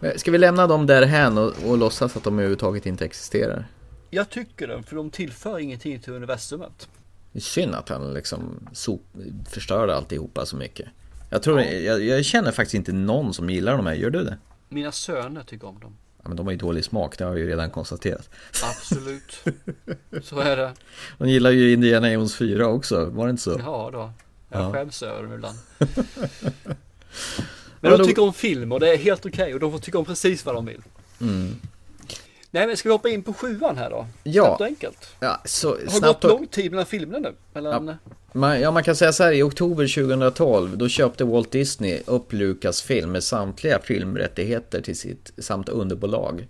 Men Ska vi lämna dem därhän och, och låtsas att de överhuvudtaget inte existerar? Jag tycker det, för de tillför ingenting till universumet. Det är synd att han liksom sop, förstörde alltihopa så mycket. Jag tror, jag, jag känner faktiskt inte någon som gillar de här, gör du det? Mina söner tycker om dem. Ja, men de har ju dålig smak, det har jag ju redan konstaterat. Absolut. Så är det. [laughs] De gillar ju Indiana Jones 4 också, var det inte så? Ja då. Jag Ja. skäms över dem ibland. [laughs] Ja, Men de tycker om film och det är helt okej och de får tycka om precis vad de vill. Mm. Nej men ska vi hoppa in på sjuan här då? Ja. Snabbt och enkelt. Ja, så Det har snabbt gått och- lång tid mellan filmerna nu. Mellan... Man, ja, man kan säga så här, i oktober 2012 då köpte Walt Disney upp Lucasfilm med samtliga filmrättigheter till sitt samt underbolag.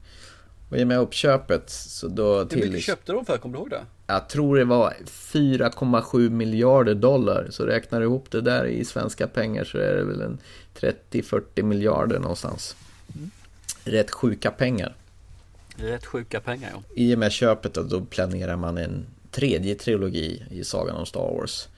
Och i och med uppköpet så då Hur mycket till... köpte de för? Kommer du ihåg det? Jag tror det var 4,7 miljarder dollar. Så räknar du ihop det där i svenska pengar så är det väl en 30-40 miljarder någonstans. Rätt sjuka pengar. Rätt sjuka pengar ja. I och med köpet då, då planerar man en tredje trilogi i sagan om Star Wars.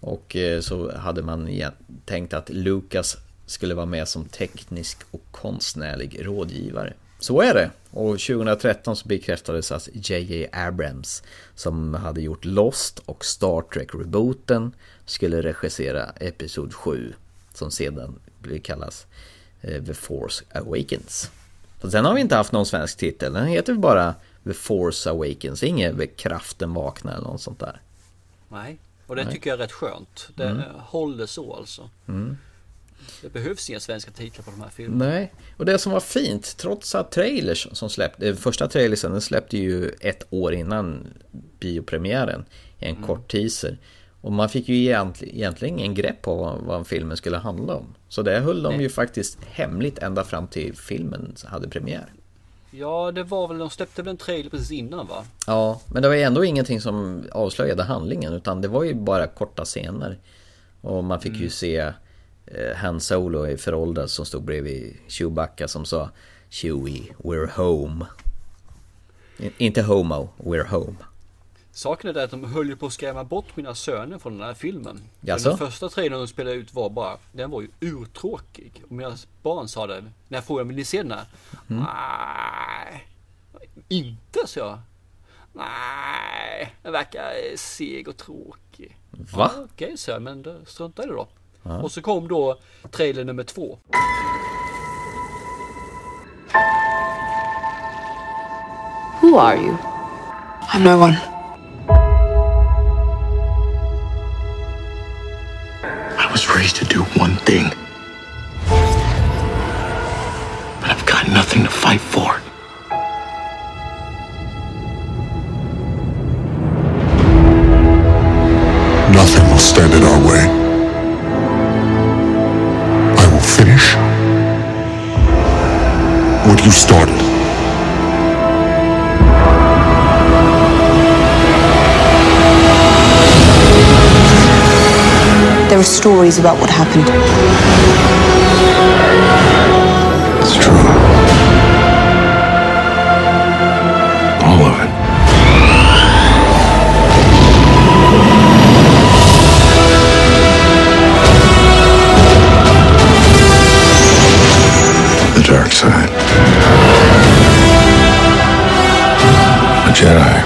Och eh, så hade man tänkt att Lucas skulle vara med som teknisk och konstnärlig rådgivare. Så är det. Och 2013 så bekräftades att J.J. Abrams, som hade gjort Lost och Star Trek-rebooten, skulle regissera Episod 7, som sedan blir kallas eh, The Force Awakens. Och sen har vi inte haft någon svensk titel, den heter bara The Force Awakens, inget The Kraften Vaknar eller något sånt där. Nej. Och det Nej. tycker jag är rätt skönt. Det Mm. håller så alltså. Mm. Det behövs inga svenska titlar på de här filmerna. Nej, och det som var fint, trots att trailers som släppte, den första trailersen den släppte ju ett år innan biopremiären i en kort teaser. Och man fick ju egentligen, ingen grepp på vad, vad filmen skulle handla om. Så det höll de Nej. ju faktiskt hemligt ända fram till filmen hade premiär. Ja, det var väl, de släppte väl en trailer precis innan va? Ja, men det var ju ändå ingenting som avslöjade handlingen utan det var ju bara korta scener. Och man fick ju se eh, Han Solo i föråldrad som stod bredvid Chewbacca som sa Chewie, we're home. Inte homo, we're home. Saken är det att de höll ju på att skrämma bort mina söner från den här filmen. Jaså? Den första trailern de spelade ut var bara, den var ju urtråkig. Och mina barn sa det, när jag frågade vill ni se den här? Mm. Nej, inte så jag. Nej, den verkar seg och tråkig. Va? Ja, Okej, så jag, men då struntar i det då. Ja. Och så kom då trailer nummer två. Who are you? I'm no one. I was raised to do one thing. But I've got nothing to fight for. Nothing will stand in our way. You started. There are stories about what happened. Jedi.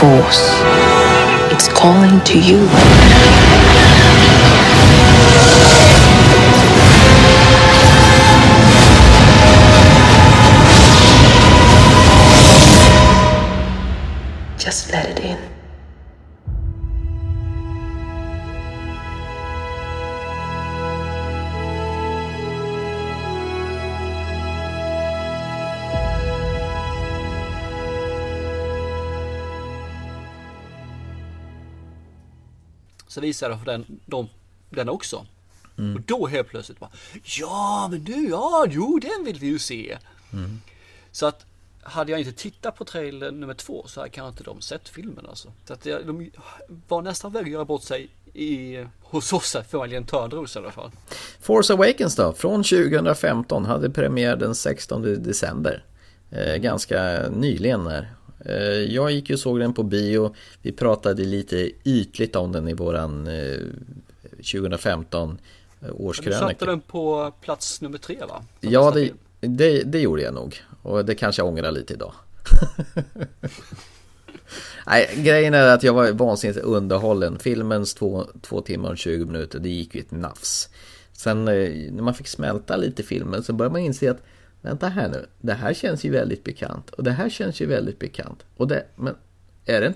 Force. It's calling to you. Visade för den, de, den också. Mm. Och då helt plötsligt bara Ja men du, ja jo den vill vi ju se. Mm. Så att hade jag inte tittat på trailer nummer två så hade kanske inte de sett filmen alltså. Så att de var nästan väg att göra bort sig i, hos oss, familjen Törnros i alla fall. Force Awakens då, från 2015, hade premiär den 16 december. Eh, ganska nyligen här. Eh, jag gick ju och såg den på bio. Vi pratade lite ytligt om den i våran eh, 2015 årskrönika. Du satte den på plats nummer tre va? Som Ja, det, det, det gjorde jag nog. Och det kanske jag ångrar lite idag. [laughs] Nej, grejen är att jag var vansinnigt underhållen. Filmens två, två timmar och 20 minuter, det gick ju ett nafs. Sen eh, när man fick smälta lite filmen så började man inse att Vänta här nu, det här känns ju väldigt bekant och det här känns ju väldigt bekant. Och det, men är det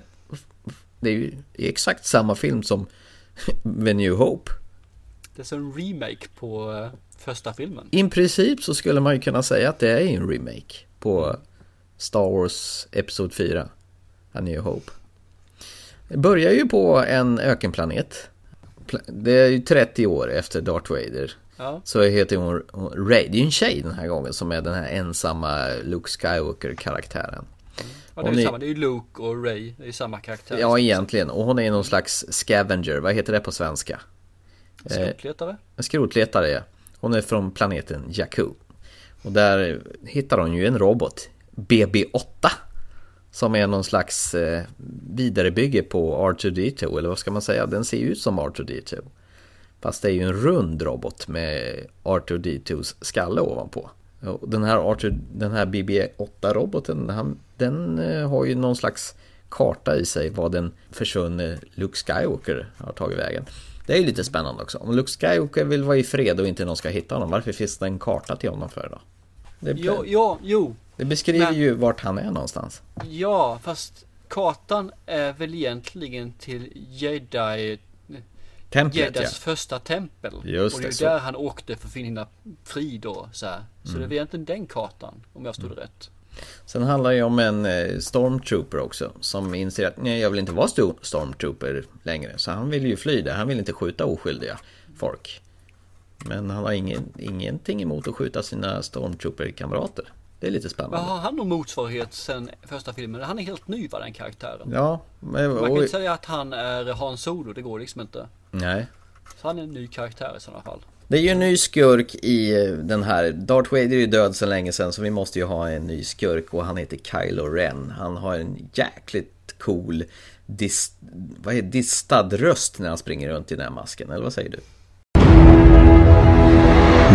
Det är ju exakt samma film som [laughs] The New Hope. Det är som en remake på eh, första filmen. I princip så skulle man ju kunna säga att det är en remake på Star Wars Episod 4, A New Hope. Det börjar ju på en ökenplanet. Det är ju 30 år efter Darth Vader. Ja. Så heter hon, hon Ray, det är ju en tjej den här gången som är den här ensamma Luke Skywalker-karaktären. Ja, det är ju samma, det är ju Luke och Ray, det är ju samma karaktär. Ja, egentligen. Och hon är någon slags scavenger, vad heter det på svenska? Skrotletare? En skrotletare, ja. Hon är från planeten Jakku. Och där hittar hon ju en robot, BB-8. Som är någon slags eh, vidarebygge på R2D2, eller vad ska man säga? Den ser ju ut som R2D2. Fast det är ju en rund robot med R2D2s skalle ovanpå. Och den här, R2, den här BB-8-roboten, han, den eh, har ju någon slags karta i sig vad den försvunne Luke Skywalker har tagit vägen. Det är ju lite spännande också. Om Luke Skywalker vill vara i fred och inte någon ska hitta honom, varför finns det en karta till honom för då? Det, Ja, ja, jo. det beskriver Men- ju vart han är någonstans. Ja, fast kartan är väl egentligen till Jedi Templet, ja. första tempel. Just och det är så. där han åkte för att finna frid och så här. Så Mm. det väl egentligen den kartan, om jag stod rätt. Sen handlar det ju om en eh, stormtrooper också som inser att nej, jag vill inte vara sto- stormtrooper längre. Så han vill ju fly där, han vill inte skjuta oskyldiga folk. Men han har ingen, ingenting emot att skjuta sina stormtrooper-kamrater. Det är lite Vad spännande. har han någon motsvarighet sen första filmen? Han är helt ny va, den karaktären? Ja, men... Man kan oj. inte säga att han är Han Solo, det går liksom inte. Nej. Så han är en ny karaktär i sådana fall. Det är ju en ny skurk i eh, den här. Darth Vader är ju död så länge sedan så vi måste ju ha en ny skurk och han heter Kylo Ren. Han har en jäkligt cool dis, vad är, distad röst när han springer runt i den här masken. Eller vad säger du?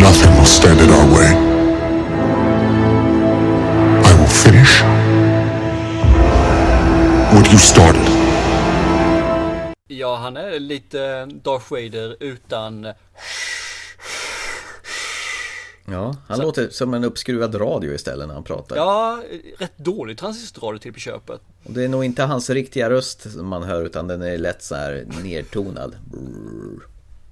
Nothing will stand in our way. I will finish what you started. Ja, han är lite Darth Vader utan... Ja, han Så- låter som en uppskruvad radio istället när han pratar. Ja, rätt dålig transistorradio till på köpet. Och det är nog inte hans riktiga röst som man hör utan den är lätt så här nedtonad. Brrr,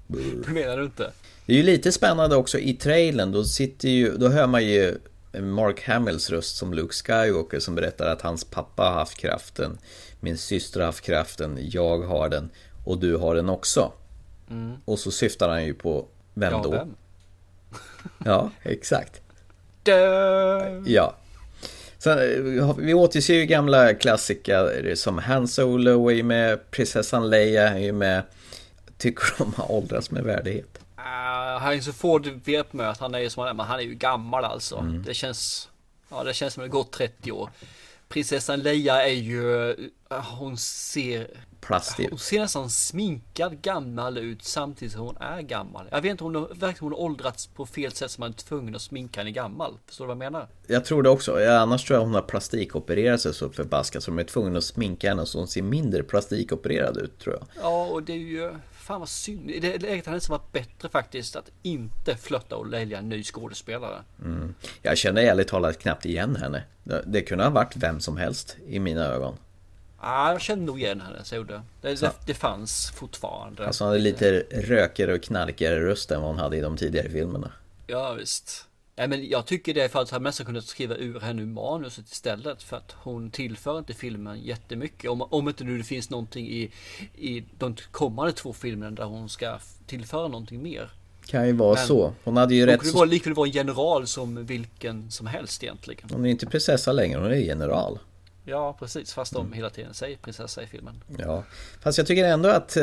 brrr. Det menar du inte? Det är ju lite spännande också i trailern, då, sitter ju, då hör man ju Mark Hamills röst som Luke Skywalker som berättar att hans pappa har haft kraften, min syster har haft kraften, jag har den och du har den också. Mm. Och så syftar han ju på vem Ja, då? vem? [laughs] Ja, exakt. Dö! Ja. Sen, eh, vi återser ju gamla klassiker som Han Solo är ju med, prinsessan Leia är ju med. Tycker de har åldrats med värdighet. Uh, Harrison Ford vet med att han är som han är, men han är ju gammal alltså. Mm. Det känns, ja det känns som det har gått 30 år. Prinsessan Leia är ju, hon ser Plastig. Hon ser nästan sminkad gammal ut samtidigt som hon är gammal. Jag vet inte hon verkligen hon åldrats på fel sätt som man är tvungen att sminka henne gammal. Förstår du vad jag menar? Jag tror det också. Ja, annars tror jag hon har plastikopererat sig så förbaskat så de är tvungna att sminka henne så hon ser mindre plastikopererad ut tror jag. Ja, och det är ju fan vad synd. I det läget hade det varit bättre faktiskt att inte flötta och välja en ny skådespelare. Mm. Jag känner ärligt talat knappt igen henne. Det, kunde ha varit vem som helst i mina ögon. Ja, jag kände nog igen henne, så det. Det, det, det fanns fortfarande. Alltså hon hade lite rökigare och knarkigare röst än vad hon hade i de tidigare filmerna. Ja, visst. Nej, men jag tycker det är för att han nästan kunnat skriva ur henne manuset istället. För att hon tillför inte filmen jättemycket. Om, om inte nu det finns någonting i, i de kommande två filmerna där hon ska tillföra någonting mer. Kan ju vara men så. Hon hade ju rätt Hon kunde så... likväl vara en general som vilken som helst egentligen. Hon är inte prinsessa längre, hon är general. Ja, precis. Fast de hela tiden säger prinsessa i filmen. Ja, fast jag tycker ändå att eh,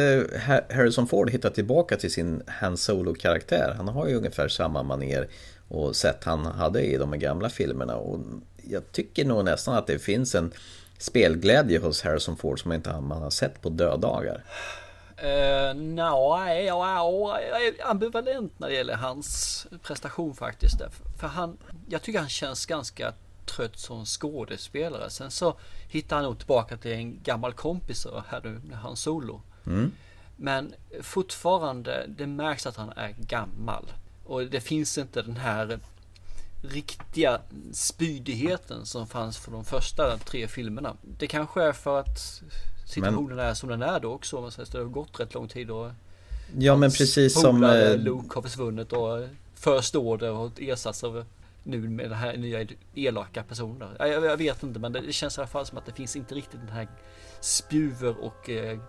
Harrison Ford hittar tillbaka till sin Han Solo-karaktär. Han har ju ungefär samma maner och sätt han hade i de gamla filmerna. Och jag tycker nog nästan att det finns en spelglädje hos Harrison Ford som inte man har sett på döddagar. Uh, Nej, jag är ambivalent när det gäller hans prestation faktiskt. För han, jag tycker han känns ganska trött som skådespelare. Sen så hittar han nog tillbaka till en gammal kompis här nu med hans solo. Mm. Men fortfarande, det märks att han är gammal. Och det finns inte den här riktiga spydigheten som fanns för de första tre filmerna. Det kanske är för att situationen men... är som den är då också. Man säger, det har gått rätt lång tid och Ja men precis som eh, Luke har försvunnit och First Order har ersatts av nu med den här nya elaka personen. Jag, jag, vet inte men det känns i alla fall som att det finns inte riktigt den här spjuver och eh,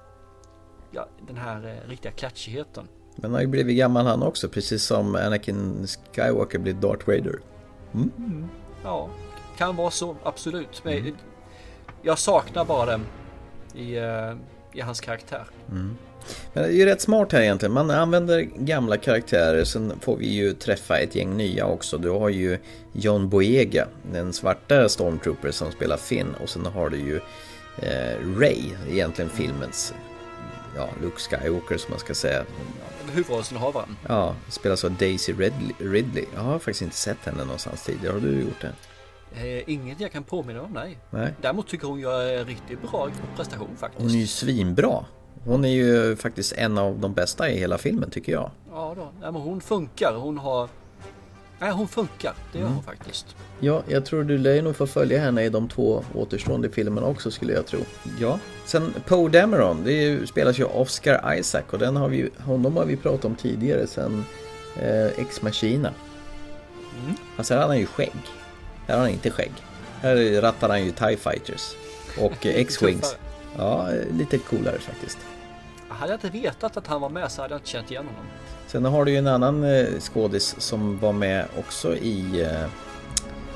ja, den här eh, riktiga klatschigheten. Men han har ju blivit gammal han också, precis som Anakin Skywalker blir Darth Vader. Mm. Mm, ja, kan vara så, absolut. Men mm. jag saknar bara den i, uh, i hans karaktär. Mm. Men det är ju rätt smart här egentligen. Man använder gamla karaktärer, sen får vi ju träffa ett gäng nya också. Du har ju John Boyega, den svarta stormtrooper som spelar Finn. Och sen har du ju eh, Ray, egentligen filmens ja, Luke Skywalker som man ska säga. Huvudrollsinnehavaren. Ja, spelas av Daisy Ridley. Ridley. Jag har faktiskt inte sett henne någonstans tidigare. Har du gjort det? Eh, inget jag kan påminna om, nej. nej. Däremot tycker hon gör en riktigt bra prestation faktiskt. Hon är ju svinbra. Hon är ju faktiskt en av de bästa i hela filmen tycker jag. Ja, då. Ja, men hon funkar. Hon har... Nej, hon funkar. Det gör mm. hon faktiskt. Ja, jag tror du lär nog få följa henne i de två återstående filmerna också skulle jag tro. Ja. Sen Poe Dameron, det spelas ju Oscar Isaac och den har vi, honom har vi pratat om tidigare sen eh, Ex Machina. Mm. Alltså här har han ju skägg. Här har han inte skägg. Här rattar han ju TIE Fighters och [laughs] X-Wings. Ja, lite coolare faktiskt. Hade jag inte vetat att han var med så hade jag inte känt igen honom. Sen har du ju en annan eh, skådis som var med också i eh,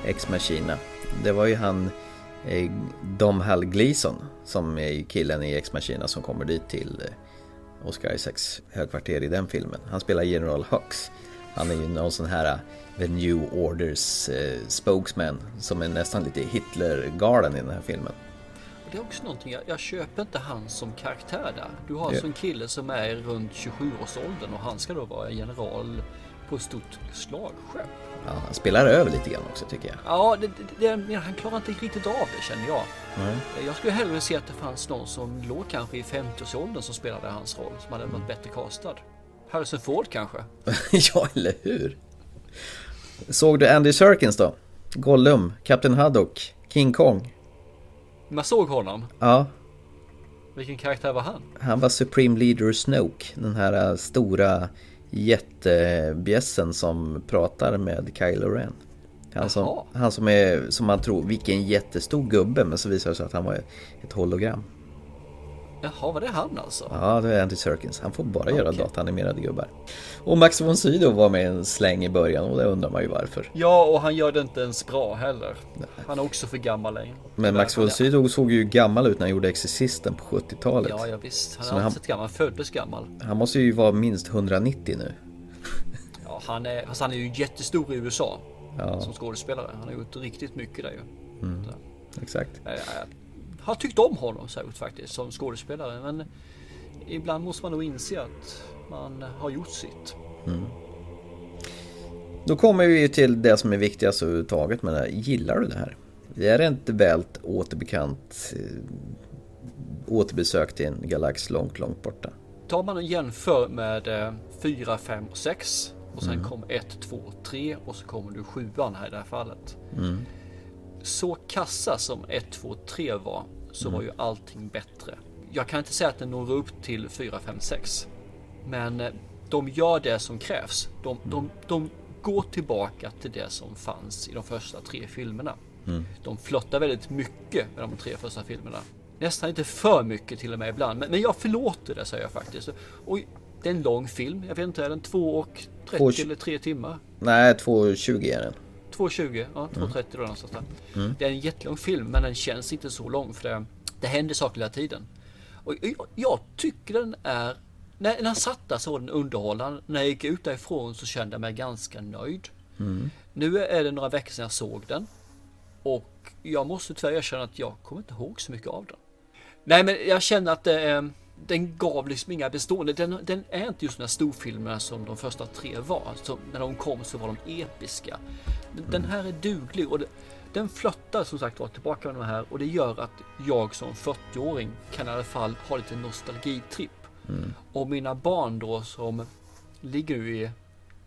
Ex Machina. Det var ju han eh, Dom Hal Gleason som är killen i Ex Machina som kommer dit till Oscar Isaacs högkvarter i den filmen. Han spelar General Hux. Han är ju någon sån här The New Orders spokesman som är nästan lite Hitler-galen i den här filmen det är också någonting, jag, jag, köper inte han som karaktär där. Du har alltså en kille som är runt 27-årsåldern och han ska då vara general på ett stort slagskepp. Ja, han spelar över lite grann också tycker jag. Ja, det, det, han klarar inte riktigt av det känner jag. Mm. Jag skulle hellre se att det fanns någon som låg kanske i 50-årsåldern som spelade hans roll, som hade varit bättre castad. Harrison Ford kanske? [laughs] ja, eller hur? Såg du Andy Serkins då? Gollum, Captain Haddock, King Kong? Man såg honom? Ja. Vilken karaktär var han? Han var Supreme Leader Snoke, den här äh, stora jättebjässen som pratar med Kylo Ren. Han som, han som är, som man tror, vilken jättestor gubbe, men så visar det sig att han var ett hologram. Jaha, var det han alltså? Ja, det är Andy Serkins. Han får bara okay. göra datanimerade gubbar. Och Max von Sydow var med en släng i början och det undrar man ju varför. Ja, och han gör det inte ens bra heller. Han är också för gammal längre. Men Max von Sydow såg ju gammal ut när han gjorde Exorcisten på 70-talet. Ja, ja visst. Han har alltid gammal. Han föddes gammal. Han måste ju vara minst 190 nu. [laughs] ja, han är, alltså han är ju jättestor i USA. Ja. Som skådespelare. Han har gjort riktigt mycket där ju. Mm. exakt. Jag, jag har tyckt om honom särskilt faktiskt som skådespelare. Men ibland måste man nog inse att man har gjort sitt. Mm. Då kommer vi till det som är viktigast överhuvudtaget med det här. Gillar du det här? Är det inte väl återbekant eh, återbesök till en galax långt, långt borta? Tar man och jämför med 4, 5 och 6 och sen mm. kom 1, 2, 3 och så kommer du 7 här i det här fallet. Mm. Så kassa som 1, 2, 3 var så mm. var ju allting bättre. Jag kan inte säga att den når upp till 4, 5, 6. Men eh, de gör det som krävs. De, de, mm. de går tillbaka till det som fanns i de första tre filmerna. Mm. De flottar väldigt mycket med de tre första filmerna. Nästan inte för mycket till och med ibland. Men, men jag förlåter det säger jag faktiskt. Och det är en lång film. Jag vet inte, är den 2 och 30 två... eller 3 timmar? Nej, 2.20 är den. 2.20, ja 2.30 mm. då någonstans där. Mm. Det är en jättelång film men den känns inte så lång för det, det händer saker hela tiden. Och jag, jag tycker den är när, när jag satt där så var den underhållande. När jag gick ut därifrån så kände jag mig ganska nöjd. Mm. Nu är det några veckor sedan jag såg den. Och jag måste tyvärr erkänna att jag kommer inte ihåg så mycket av den. Nej men jag känner att det är, den gav liksom inga bestående. Den, den är inte just de här storfilmerna som de första tre var. Så när de kom så var de episka. Den här är duglig och det, den flöttar som sagt var tillbaka med de här och det gör att jag som 40-åring kan i alla fall ha lite nostalgitripp. Mm. Och mina barn då som ligger i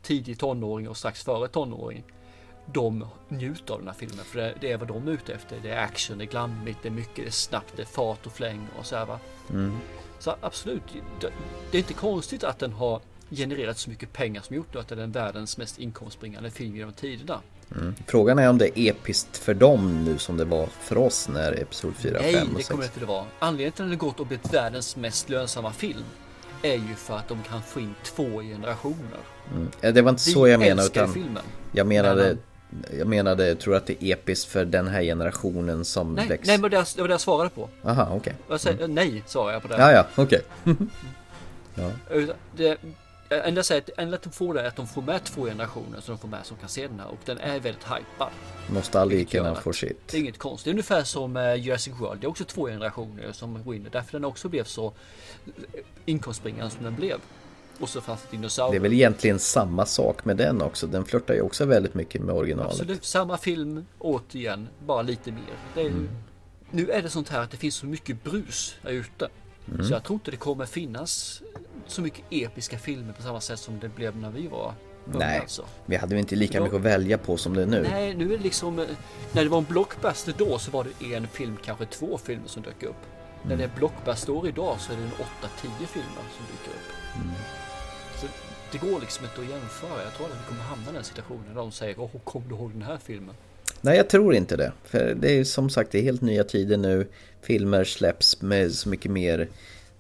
tidig tonåring och strax före tonåring. De njuter av den här filmen för det, det är vad de är ute efter. Det är action, det är glammigt, det är mycket, det är snabbt, det är fart och fläng och så här va. Mm. Så absolut, det, det, är inte konstigt att den har genererat så mycket pengar som gjort att det är den världens mest inkomstbringande film genom tiderna. Mm. Frågan är om det är episkt för dem nu som det var för oss när Episod 4, Nej, 5 och 6. Nej, det kommer inte det vara. Anledningen till att den gått och blivit världens mest lönsamma film är ju för att de kan få in två generationer. Mm. Det var inte så jag menade utan filmen. jag menade jag menade, tror att det är episkt för den här generationen som nej, växer? Nej, men det, var det jag svarade på. Aha, okej. Okay. Mm. Nej, svarade jag på det. Ja, ja, okej. Okay. [laughs] ja. Det, enda sättet att de får det är att de får med två generationer så de får med som kan se den här och den är väldigt hypad. Nostalgikerna får sitt. Det är inget konstigt. Det är ungefär som eh, Jurassic World. Det är också två generationer som går in därför den också blev så eh, inkomstbringande som den blev. Och så fanns det dinosaurier. Det är väl egentligen samma sak med den också. Den flörtar ju också väldigt mycket med originalet. Absolut, samma film återigen, bara lite mer. Är, mm. Nu är det sånt här att det finns så mycket brus där ute. Mm. Så jag tror inte det kommer finnas så mycket episka filmer på samma sätt som det blev när vi var. Nej, alltså. vi hade väl inte lika mycket att välja på som det är nu. Nej, nu är det liksom eh, när det var en blockbuster då så var det en film, kanske två filmer som dök upp. Mm. När det är blockbuster idag så är det en 8-10 filmer som dyker upp. Mm. Det går liksom inte att jämföra. Jag tror att vi kommer hamna i den situationen där de säger Åh, kommer du ihåg den här filmen? Nej, jag tror inte det. För det är som sagt, det är helt nya tider nu. Filmer släpps med så mycket mer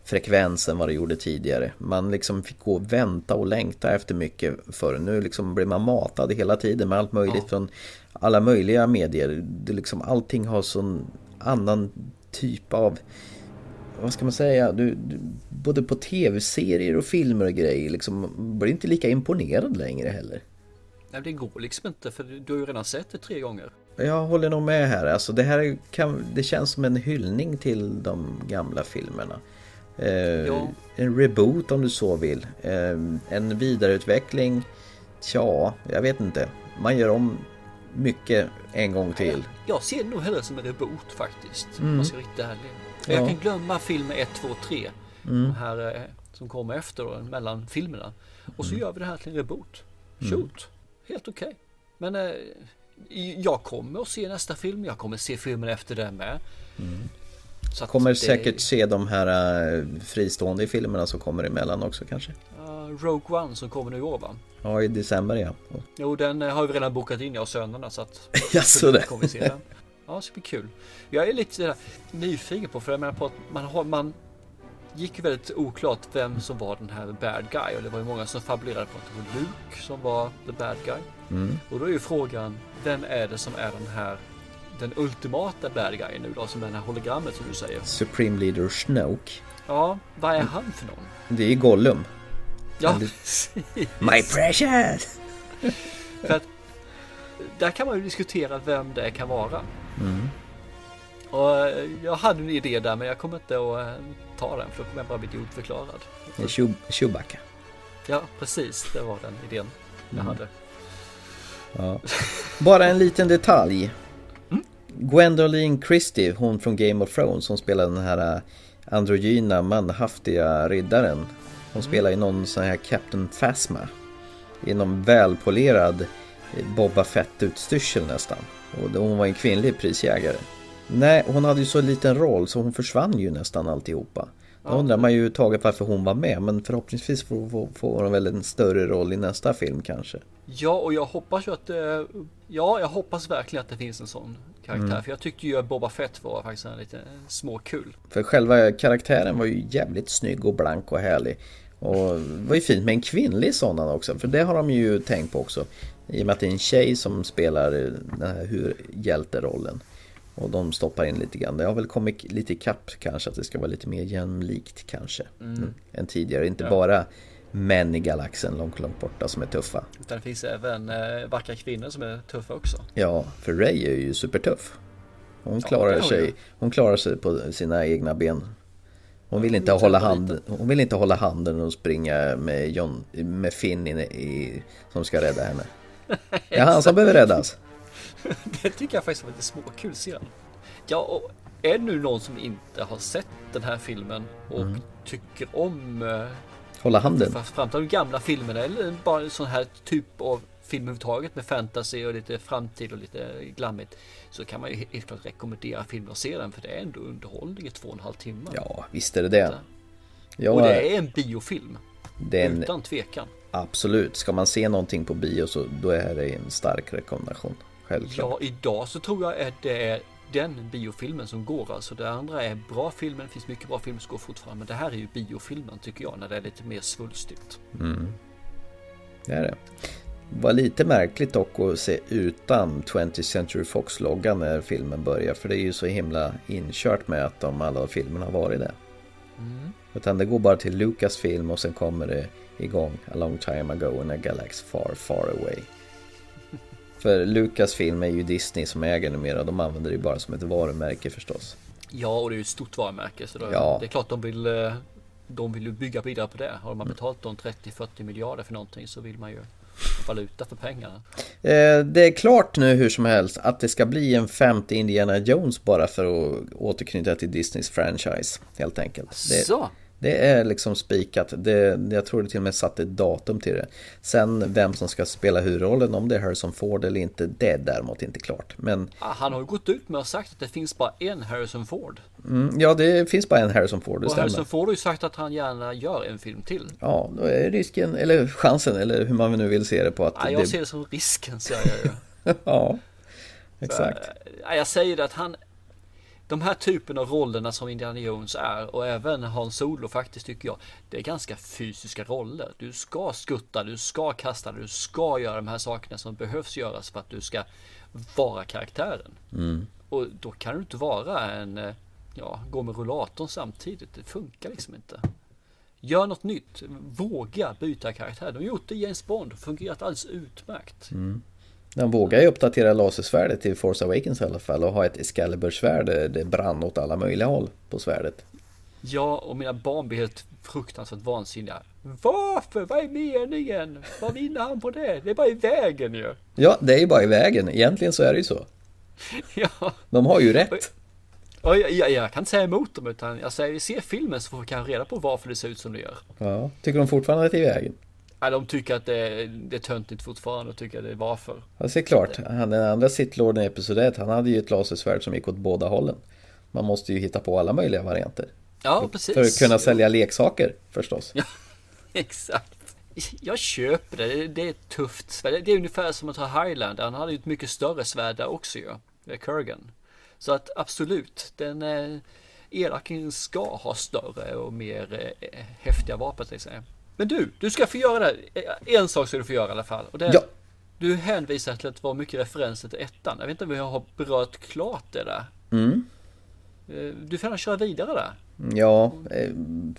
frekvens än vad det gjorde tidigare. Man liksom fick gå och vänta och längta efter mycket förr. Nu liksom blir man matad hela tiden med allt möjligt ja. från alla möjliga medier. Det liksom, allting har sån annan typ av vad ska man säga, du, du, både på tv-serier och filmer och grejer liksom, blir inte lika imponerad längre heller. Nej, det går liksom inte för du har ju redan sett det tre gånger. Jag håller nog med här. Alltså det här kan, det känns som en hyllning till de gamla filmerna. Eh, ja. En reboot om du så vill. Eh, en vidareutveckling. Tja, jag vet inte. Man gör om mycket en gång till. Jag, jag ser det nog hellre som en reboot faktiskt. Mm. Om man ska riktigt ärlig. Ja. Jag kan glömma filmer 1, 2, 3. Mm. De här eh, som kommer efter då, mellan filmerna. Och så mm. gör vi det här till en reboot. Mm. Shoot. Mm. Helt okej. Okay. Men eh, jag kommer att se nästa film. Jag kommer att se filmen efter det med. Mm. Så kommer det... säkert se de här uh, fristående filmerna som kommer emellan också kanske. Uh, Rogue One som kommer nu i år va? Ja, i december ja. Jo, den uh, har vi redan bokat in jag och sönerna så att... [laughs] Jaså det? Kommer vi se den. Ja, det ska bli kul. Jag är lite sådär nyfiken på, för jag menar på att man har, man gick ju väldigt oklart vem som var den här bad guy och det var ju många som fabulerade på att det var Luke som var the bad guy. Mm. Och då är ju frågan, vem är det som är den här den ultimata bad guyen nu då, som är det här hologrammet som du säger. Supreme Leader Snoke. Ja, vad är han för någon? Det är Gollum. Ja, My precious! för att där kan man ju diskutera vem det kan vara. Mm. Och eh, jag hade en idé där men jag kommer inte att eh, ta den för då kommer jag bara bli idiotförklarad. Det är Chew- Chewbacca. Ja, precis. Det var den idén jag Mm. hade. Ja. Bara en liten detalj. Gwendoline Christie, hon från Game of Thrones, som spelar den här äh, androgyna, manhaftiga riddaren. Hon spelar i någon sån här Captain Phasma. I någon välpolerad eh, Boba Fett-utstyrsel nästan. Och hon var en kvinnlig prisjägare. Nej, hon hade ju så liten roll så hon försvann ju nästan alltihopa. Då Ja. undrar man ju taget varför hon var med, men förhoppningsvis får, får, får hon väl en större roll i nästa film kanske. Ja, och jag hoppas ju att det, Ja, jag hoppas verkligen att det finns en sån karaktär. Mm. För jag tyckte ju att Boba Fett var faktiskt en lite småkul. För själva karaktären var ju jävligt snygg och blank och härlig. Och det var ju fint med en kvinnlig sådan också, för det har de ju tänkt på också. I och med att det är en tjej som spelar den här hur hjälterollen. Och de stoppar in lite grann. Det har väl kommit lite ikapp kanske, att det ska vara lite mer jämlikt kanske. Mm. Än tidigare, inte Ja. bara män i galaxen långt, långt borta som är tuffa. Utan det finns även eh, vackra kvinnor som är tuffa också. Ja, för Ray är ju supertuff. Hon Ja, klarar, hon sig, hon klarar sig på sina egna ben. Hon vill inte, hon hålla hand, hon vill inte hålla handen och springa med, John, med Finn i, i, som ska rädda henne. Det är han som behöver räddas. [laughs] det tycker jag faktiskt var lite småkul scen. Ja, och är det nu någon som inte har sett den här filmen och Mm. tycker om eh, Hålla handen. framförallt de gamla filmerna eller bara en sån här typ av film överhuvudtaget med fantasy och lite framtid och lite glammigt så kan man ju helt klart rekommendera filmen och se den för det är ändå underhållning i två och en halv timme. Ja, visst är det det. Ja, och det är en biofilm. det är en, Utan tvekan. Absolut, ska man se någonting på bio så då är det en stark rekommendation. Självklart. Ja, idag så tror jag att det är den biofilmen som går. Alltså det andra är bra filmen, det finns mycket bra filmer som går fortfarande. Men det här är ju biofilmen tycker jag, när det är lite mer svulstigt. Mm. Det är det. Var lite märkligt dock att se utan 20th Century Fox-loggan när filmen börjar. För det är ju så himla inkört med att de alla filmerna har varit det. Mm. Utan det går bara till Lucasfilm och sen kommer det igång A long time ago in a galaxy far far away. [laughs] För Lucasfilm är ju Disney som äger numera. De använder det ju bara som ett varumärke förstås. Ja, och det är ju ett stort varumärke. Så då, Ja. det är klart de vill, eh, de vill ju bygga vidare på det. Har man betalt de 30-40 miljarder för någonting så vill man ju valuta för pengarna. Eh, Det är klart nu hur som helst att det ska bli en femte Indiana Jones bara för att återknyta till Disneys franchise helt enkelt. Det, Så. Det är liksom spikat. Det, jag tror det till och med satt ett datum till det. Sen vem som ska spela huvudrollen, om det är Harrison Ford eller inte, det är däremot inte klart. Men Ah, Han har ju gått ut med och sagt att det finns bara en Harrison Ford. mm, ja, det finns bara en Harrison Ford, det Och stämmer. Harrison Ford har ju sagt att han gärna gör en film till. Ja, då är risken, eller chansen, eller hur man nu vill se det på att Ah, jag det... ser det som risken säger jag ju. [laughs] ja, exakt. Ja, jag säger det att han De här typen av rollerna som Indiana Jones är och även Hans Solo faktiskt tycker jag Det är ganska fysiska roller. Du ska skutta, du ska kasta, du ska göra de här sakerna som behövs göras för att du ska vara karaktären. Mm. Och då kan du inte vara en eh, Ja, gå med rullatorn samtidigt. Det funkar liksom inte. Gör något nytt, våga byta karaktär. De har gjort det i James Bond, fungerat alldeles utmärkt. Mm. De vågar ju uppdatera lasersvärdet till Force Awakens i alla fall och ha ett Excalibur-svärd där det brann åt alla möjliga håll på svärdet. Ja, och mina barn blir helt fruktansvärt vansinniga. Varför? Vad är meningen? Vad vinner han på det? Det är bara i vägen ju. Ja, det är ju bara i vägen. Egentligen så är det ju så. [laughs] Ja. De har ju rätt. Och jag, jag, jag kan inte säga emot dem utan jag säger se filmen så får vi kanske reda på varför det ser ut som det gör. Ja. Tycker de fortfarande att det är i vägen? Ja, de tycker att det, är- det är töntigt fortfarande och tycker att det är varför. Ja, det är klart. Han, den andra Sith-lorden i Episod 1, han hade ju ett lasersvärd som gick åt båda hållen. Man måste ju hitta på alla möjliga varianter. Ja, precis. För att kunna sälja leksaker förstås. Ja, [laughs] exakt. Jag köper det. Det- är ett tufft svärd. Det är ungefär som att ha Highlander. Han hade ju ett mycket större svärd där också ju. Är Kurgan. Så att absolut, den eh, elakingen ska ha större och mer eh, häftiga vapen till sig. Men du, du ska få göra det. Eh, En sak ska du få göra i alla fall. Och det är, Ja. Du hänvisar till att det var mycket referenser till ettan. Jag vet inte om vi har berört klart det där. Mm. Eh, Du får gärna köra vidare där. Ja, eh,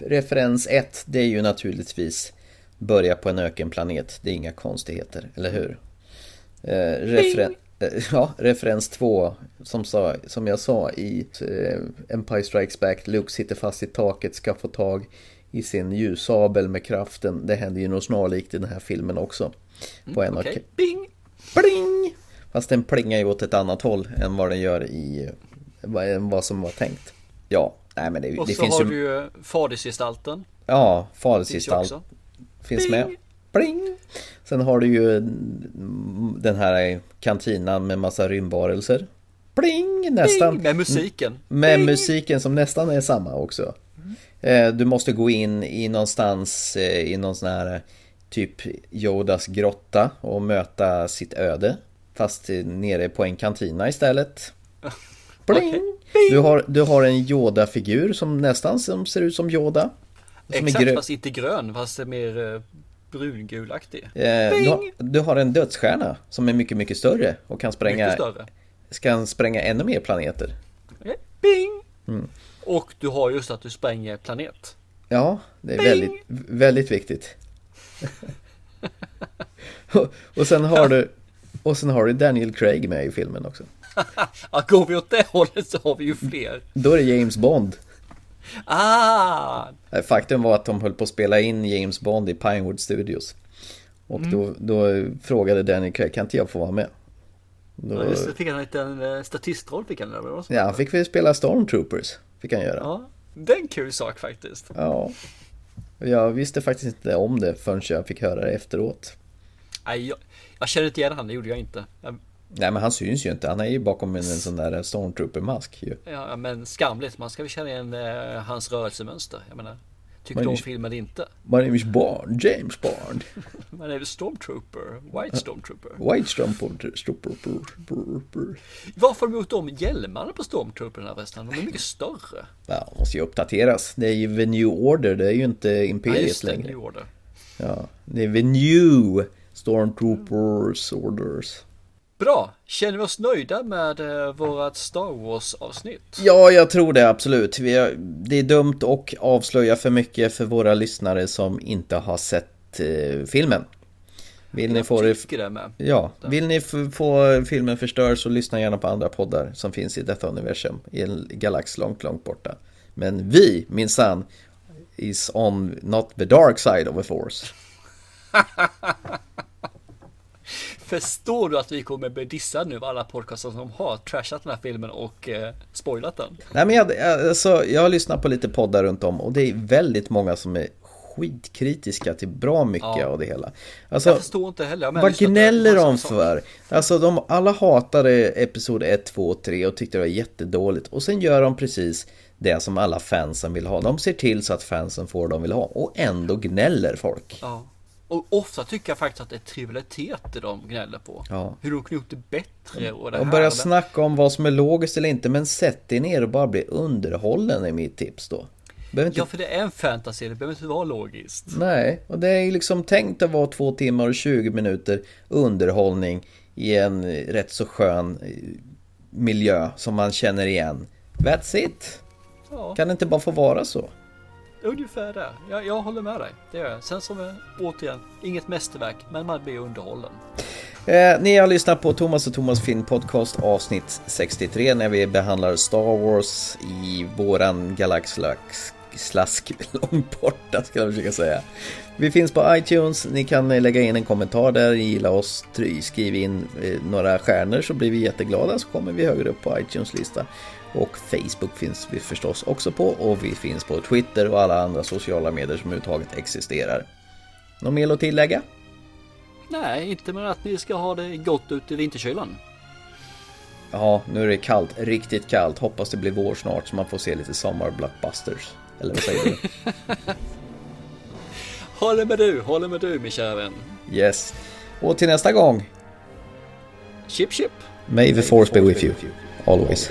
referens 1 det är ju naturligtvis börja på en ökenplanet. Det är inga konstigheter, eller hur? Eh, referen- Eh, Ja, referens 2 som, sa, som jag sa i Empire Strikes Back. Luke sitter fast i taket, ska få tag i sin ljussabel med kraften. Det händer ju något snarlikt i den här filmen också. På en Okej, okay. bing! Pling! Fast den plingar ju åt ett annat håll än vad den gör i vad, som var tänkt. Ja, nej men det, Och det så finns har ju... du ju fadersgestalten. Ja, Finns ju fadersgestalt också. finns med. Pling! Sen har du ju mm, den här kantinan med massa rymdvarelser. Pling! Nästan. Bing! Med musiken. Med musiken som nästan är samma också. Eh, Du måste gå in i någonstans eh, i någon sån här typ Yodas grotta och möta sitt öde. Fast eh, nere på en kantina istället. [laughs] Pling! Du, har, du har en Yoda-figur som nästan som ser ut som Yoda. Som Exakt, fast inte grön, fast mer eh, brungulaktig. Eh, du, har, du har en dödsstjärna som är mycket, mycket större och kan spränga, kan spränga ännu mer planeter. Bing! Mm. Och du har just att du spränger planet. Ja, det är väldigt, väldigt viktigt. och, [laughs] och sen har du och sen har du Daniel Craig med i filmen också. [laughs] ja, går vi åt det hållet så har vi ju fler. Då är det James Bond. Ah! Faktum var att de höll på att spela in James Bond i Pinewood Studios. Och Mm. då, då frågade Daniel Craig, kan inte jag få vara med? Då, Ja, just det, fick han en liten eh, statistroll fick han eller vad ja, han fick väl spela Stormtroopers. Fick han göra. Ja, det är en kul sak faktiskt. Ja. Jag visste faktiskt inte om det förrän jag fick höra det efteråt. Nej, jag, jag känner inte igen han, det gjorde jag inte. Jag, Nej men han syns ju inte, han är ju bakom en, en sån där Stormtrooper-mask ju. ja, men skamligt, man ska väl känna igen eh, hans rörelsemönster. Jag menar, Men du om filmen inte? My name is Bond, James Bond. [laughs] Man är väl Stormtrooper, White Stormtrooper. White Stormtrooper. Varför har de gjort om hjälmarna på Stormtrooperna förresten? De är mycket större. Ja, de måste ju uppdateras. Det är ju The New Order, det är ju inte Ja, Imperiet just det, längre. New Order. Ja, det är The New Stormtroopers Orders. Bra, känner vi oss nöjda med eh, vårat Star Wars avsnitt? Ja, jag tror det absolut. Vi har, det är dumt att avslöja för mycket för våra lyssnare som inte har sett eh, filmen. Vill ni få det... med. Ja, vill ni få filmen förstörd så lyssna gärna på andra poddar som finns i detta universum i en galax långt, långt borta. Men vi, minsann, is on not the dark side of the force. [laughs] Förstår du att vi kommer bli dissade nu av alla podcaster som har trashat den här filmen och eh, spoilat den? Nej men jag, alltså, jag har lyssnat på lite poddar runt om och det är väldigt många som är skitkritiska till bra mycket Ja. av det hela. Alltså, jag förstår inte heller. Vad gnäller de för? Alltså de, alla hatade episod 1, 2 och 3 och tyckte det var jättedåligt. Och sen gör de precis det som alla fansen vill ha. De ser till så att fansen får vad de vill ha. Och ändå gnäller folk. Ja. Och ofta tycker jag faktiskt att det är trivialiteter de gnäller på. Ja. Hur de kunde gjort det bättre och det Och här börja och det. snacka om vad som är logiskt eller inte. Men sätt dig ner och bara bli underhållen är mitt tips då. Inte Ja, för det är en fantasy, det behöver inte vara logiskt. Nej, och det är ju liksom tänkt att vara två timmar och 20 minuter underhållning i en rätt så skön eh, miljö som man känner igen. That's it! Ja. Kan det inte bara få vara så? Ungefär där. Jag, jag håller med dig. Det gör jag. Sen som eh, återigen, inget mästerverk, men man blir underhållen. Eh, ni har lyssnat på Thomas och Thomas Film Podcast avsnitt 63 när vi behandlar Star Wars i våran galaxlax slask [laughs] långt borta ska jag försöka säga. Vi finns på iTunes, ni kan eh, lägga in en kommentar där, gilla oss, skriv in eh, några stjärnor så blir vi jätteglada så kommer vi högre upp på iTunes-lista. Och Facebook finns vi förstås också på och vi finns på Twitter och alla andra sociala medier som överhuvudtaget existerar. Något mer att tillägga? Nej, inte med att ni ska ha det gott ute i vinterkylan. Ja, nu är det kallt, riktigt kallt. Hoppas det blir vår snart så man får se lite sommarblockbusters. Eller vad säger du? [laughs] Håller med du, håller med du min kära vän. Yes. Och till nästa gång. Chip chip. May the force be with you. Always.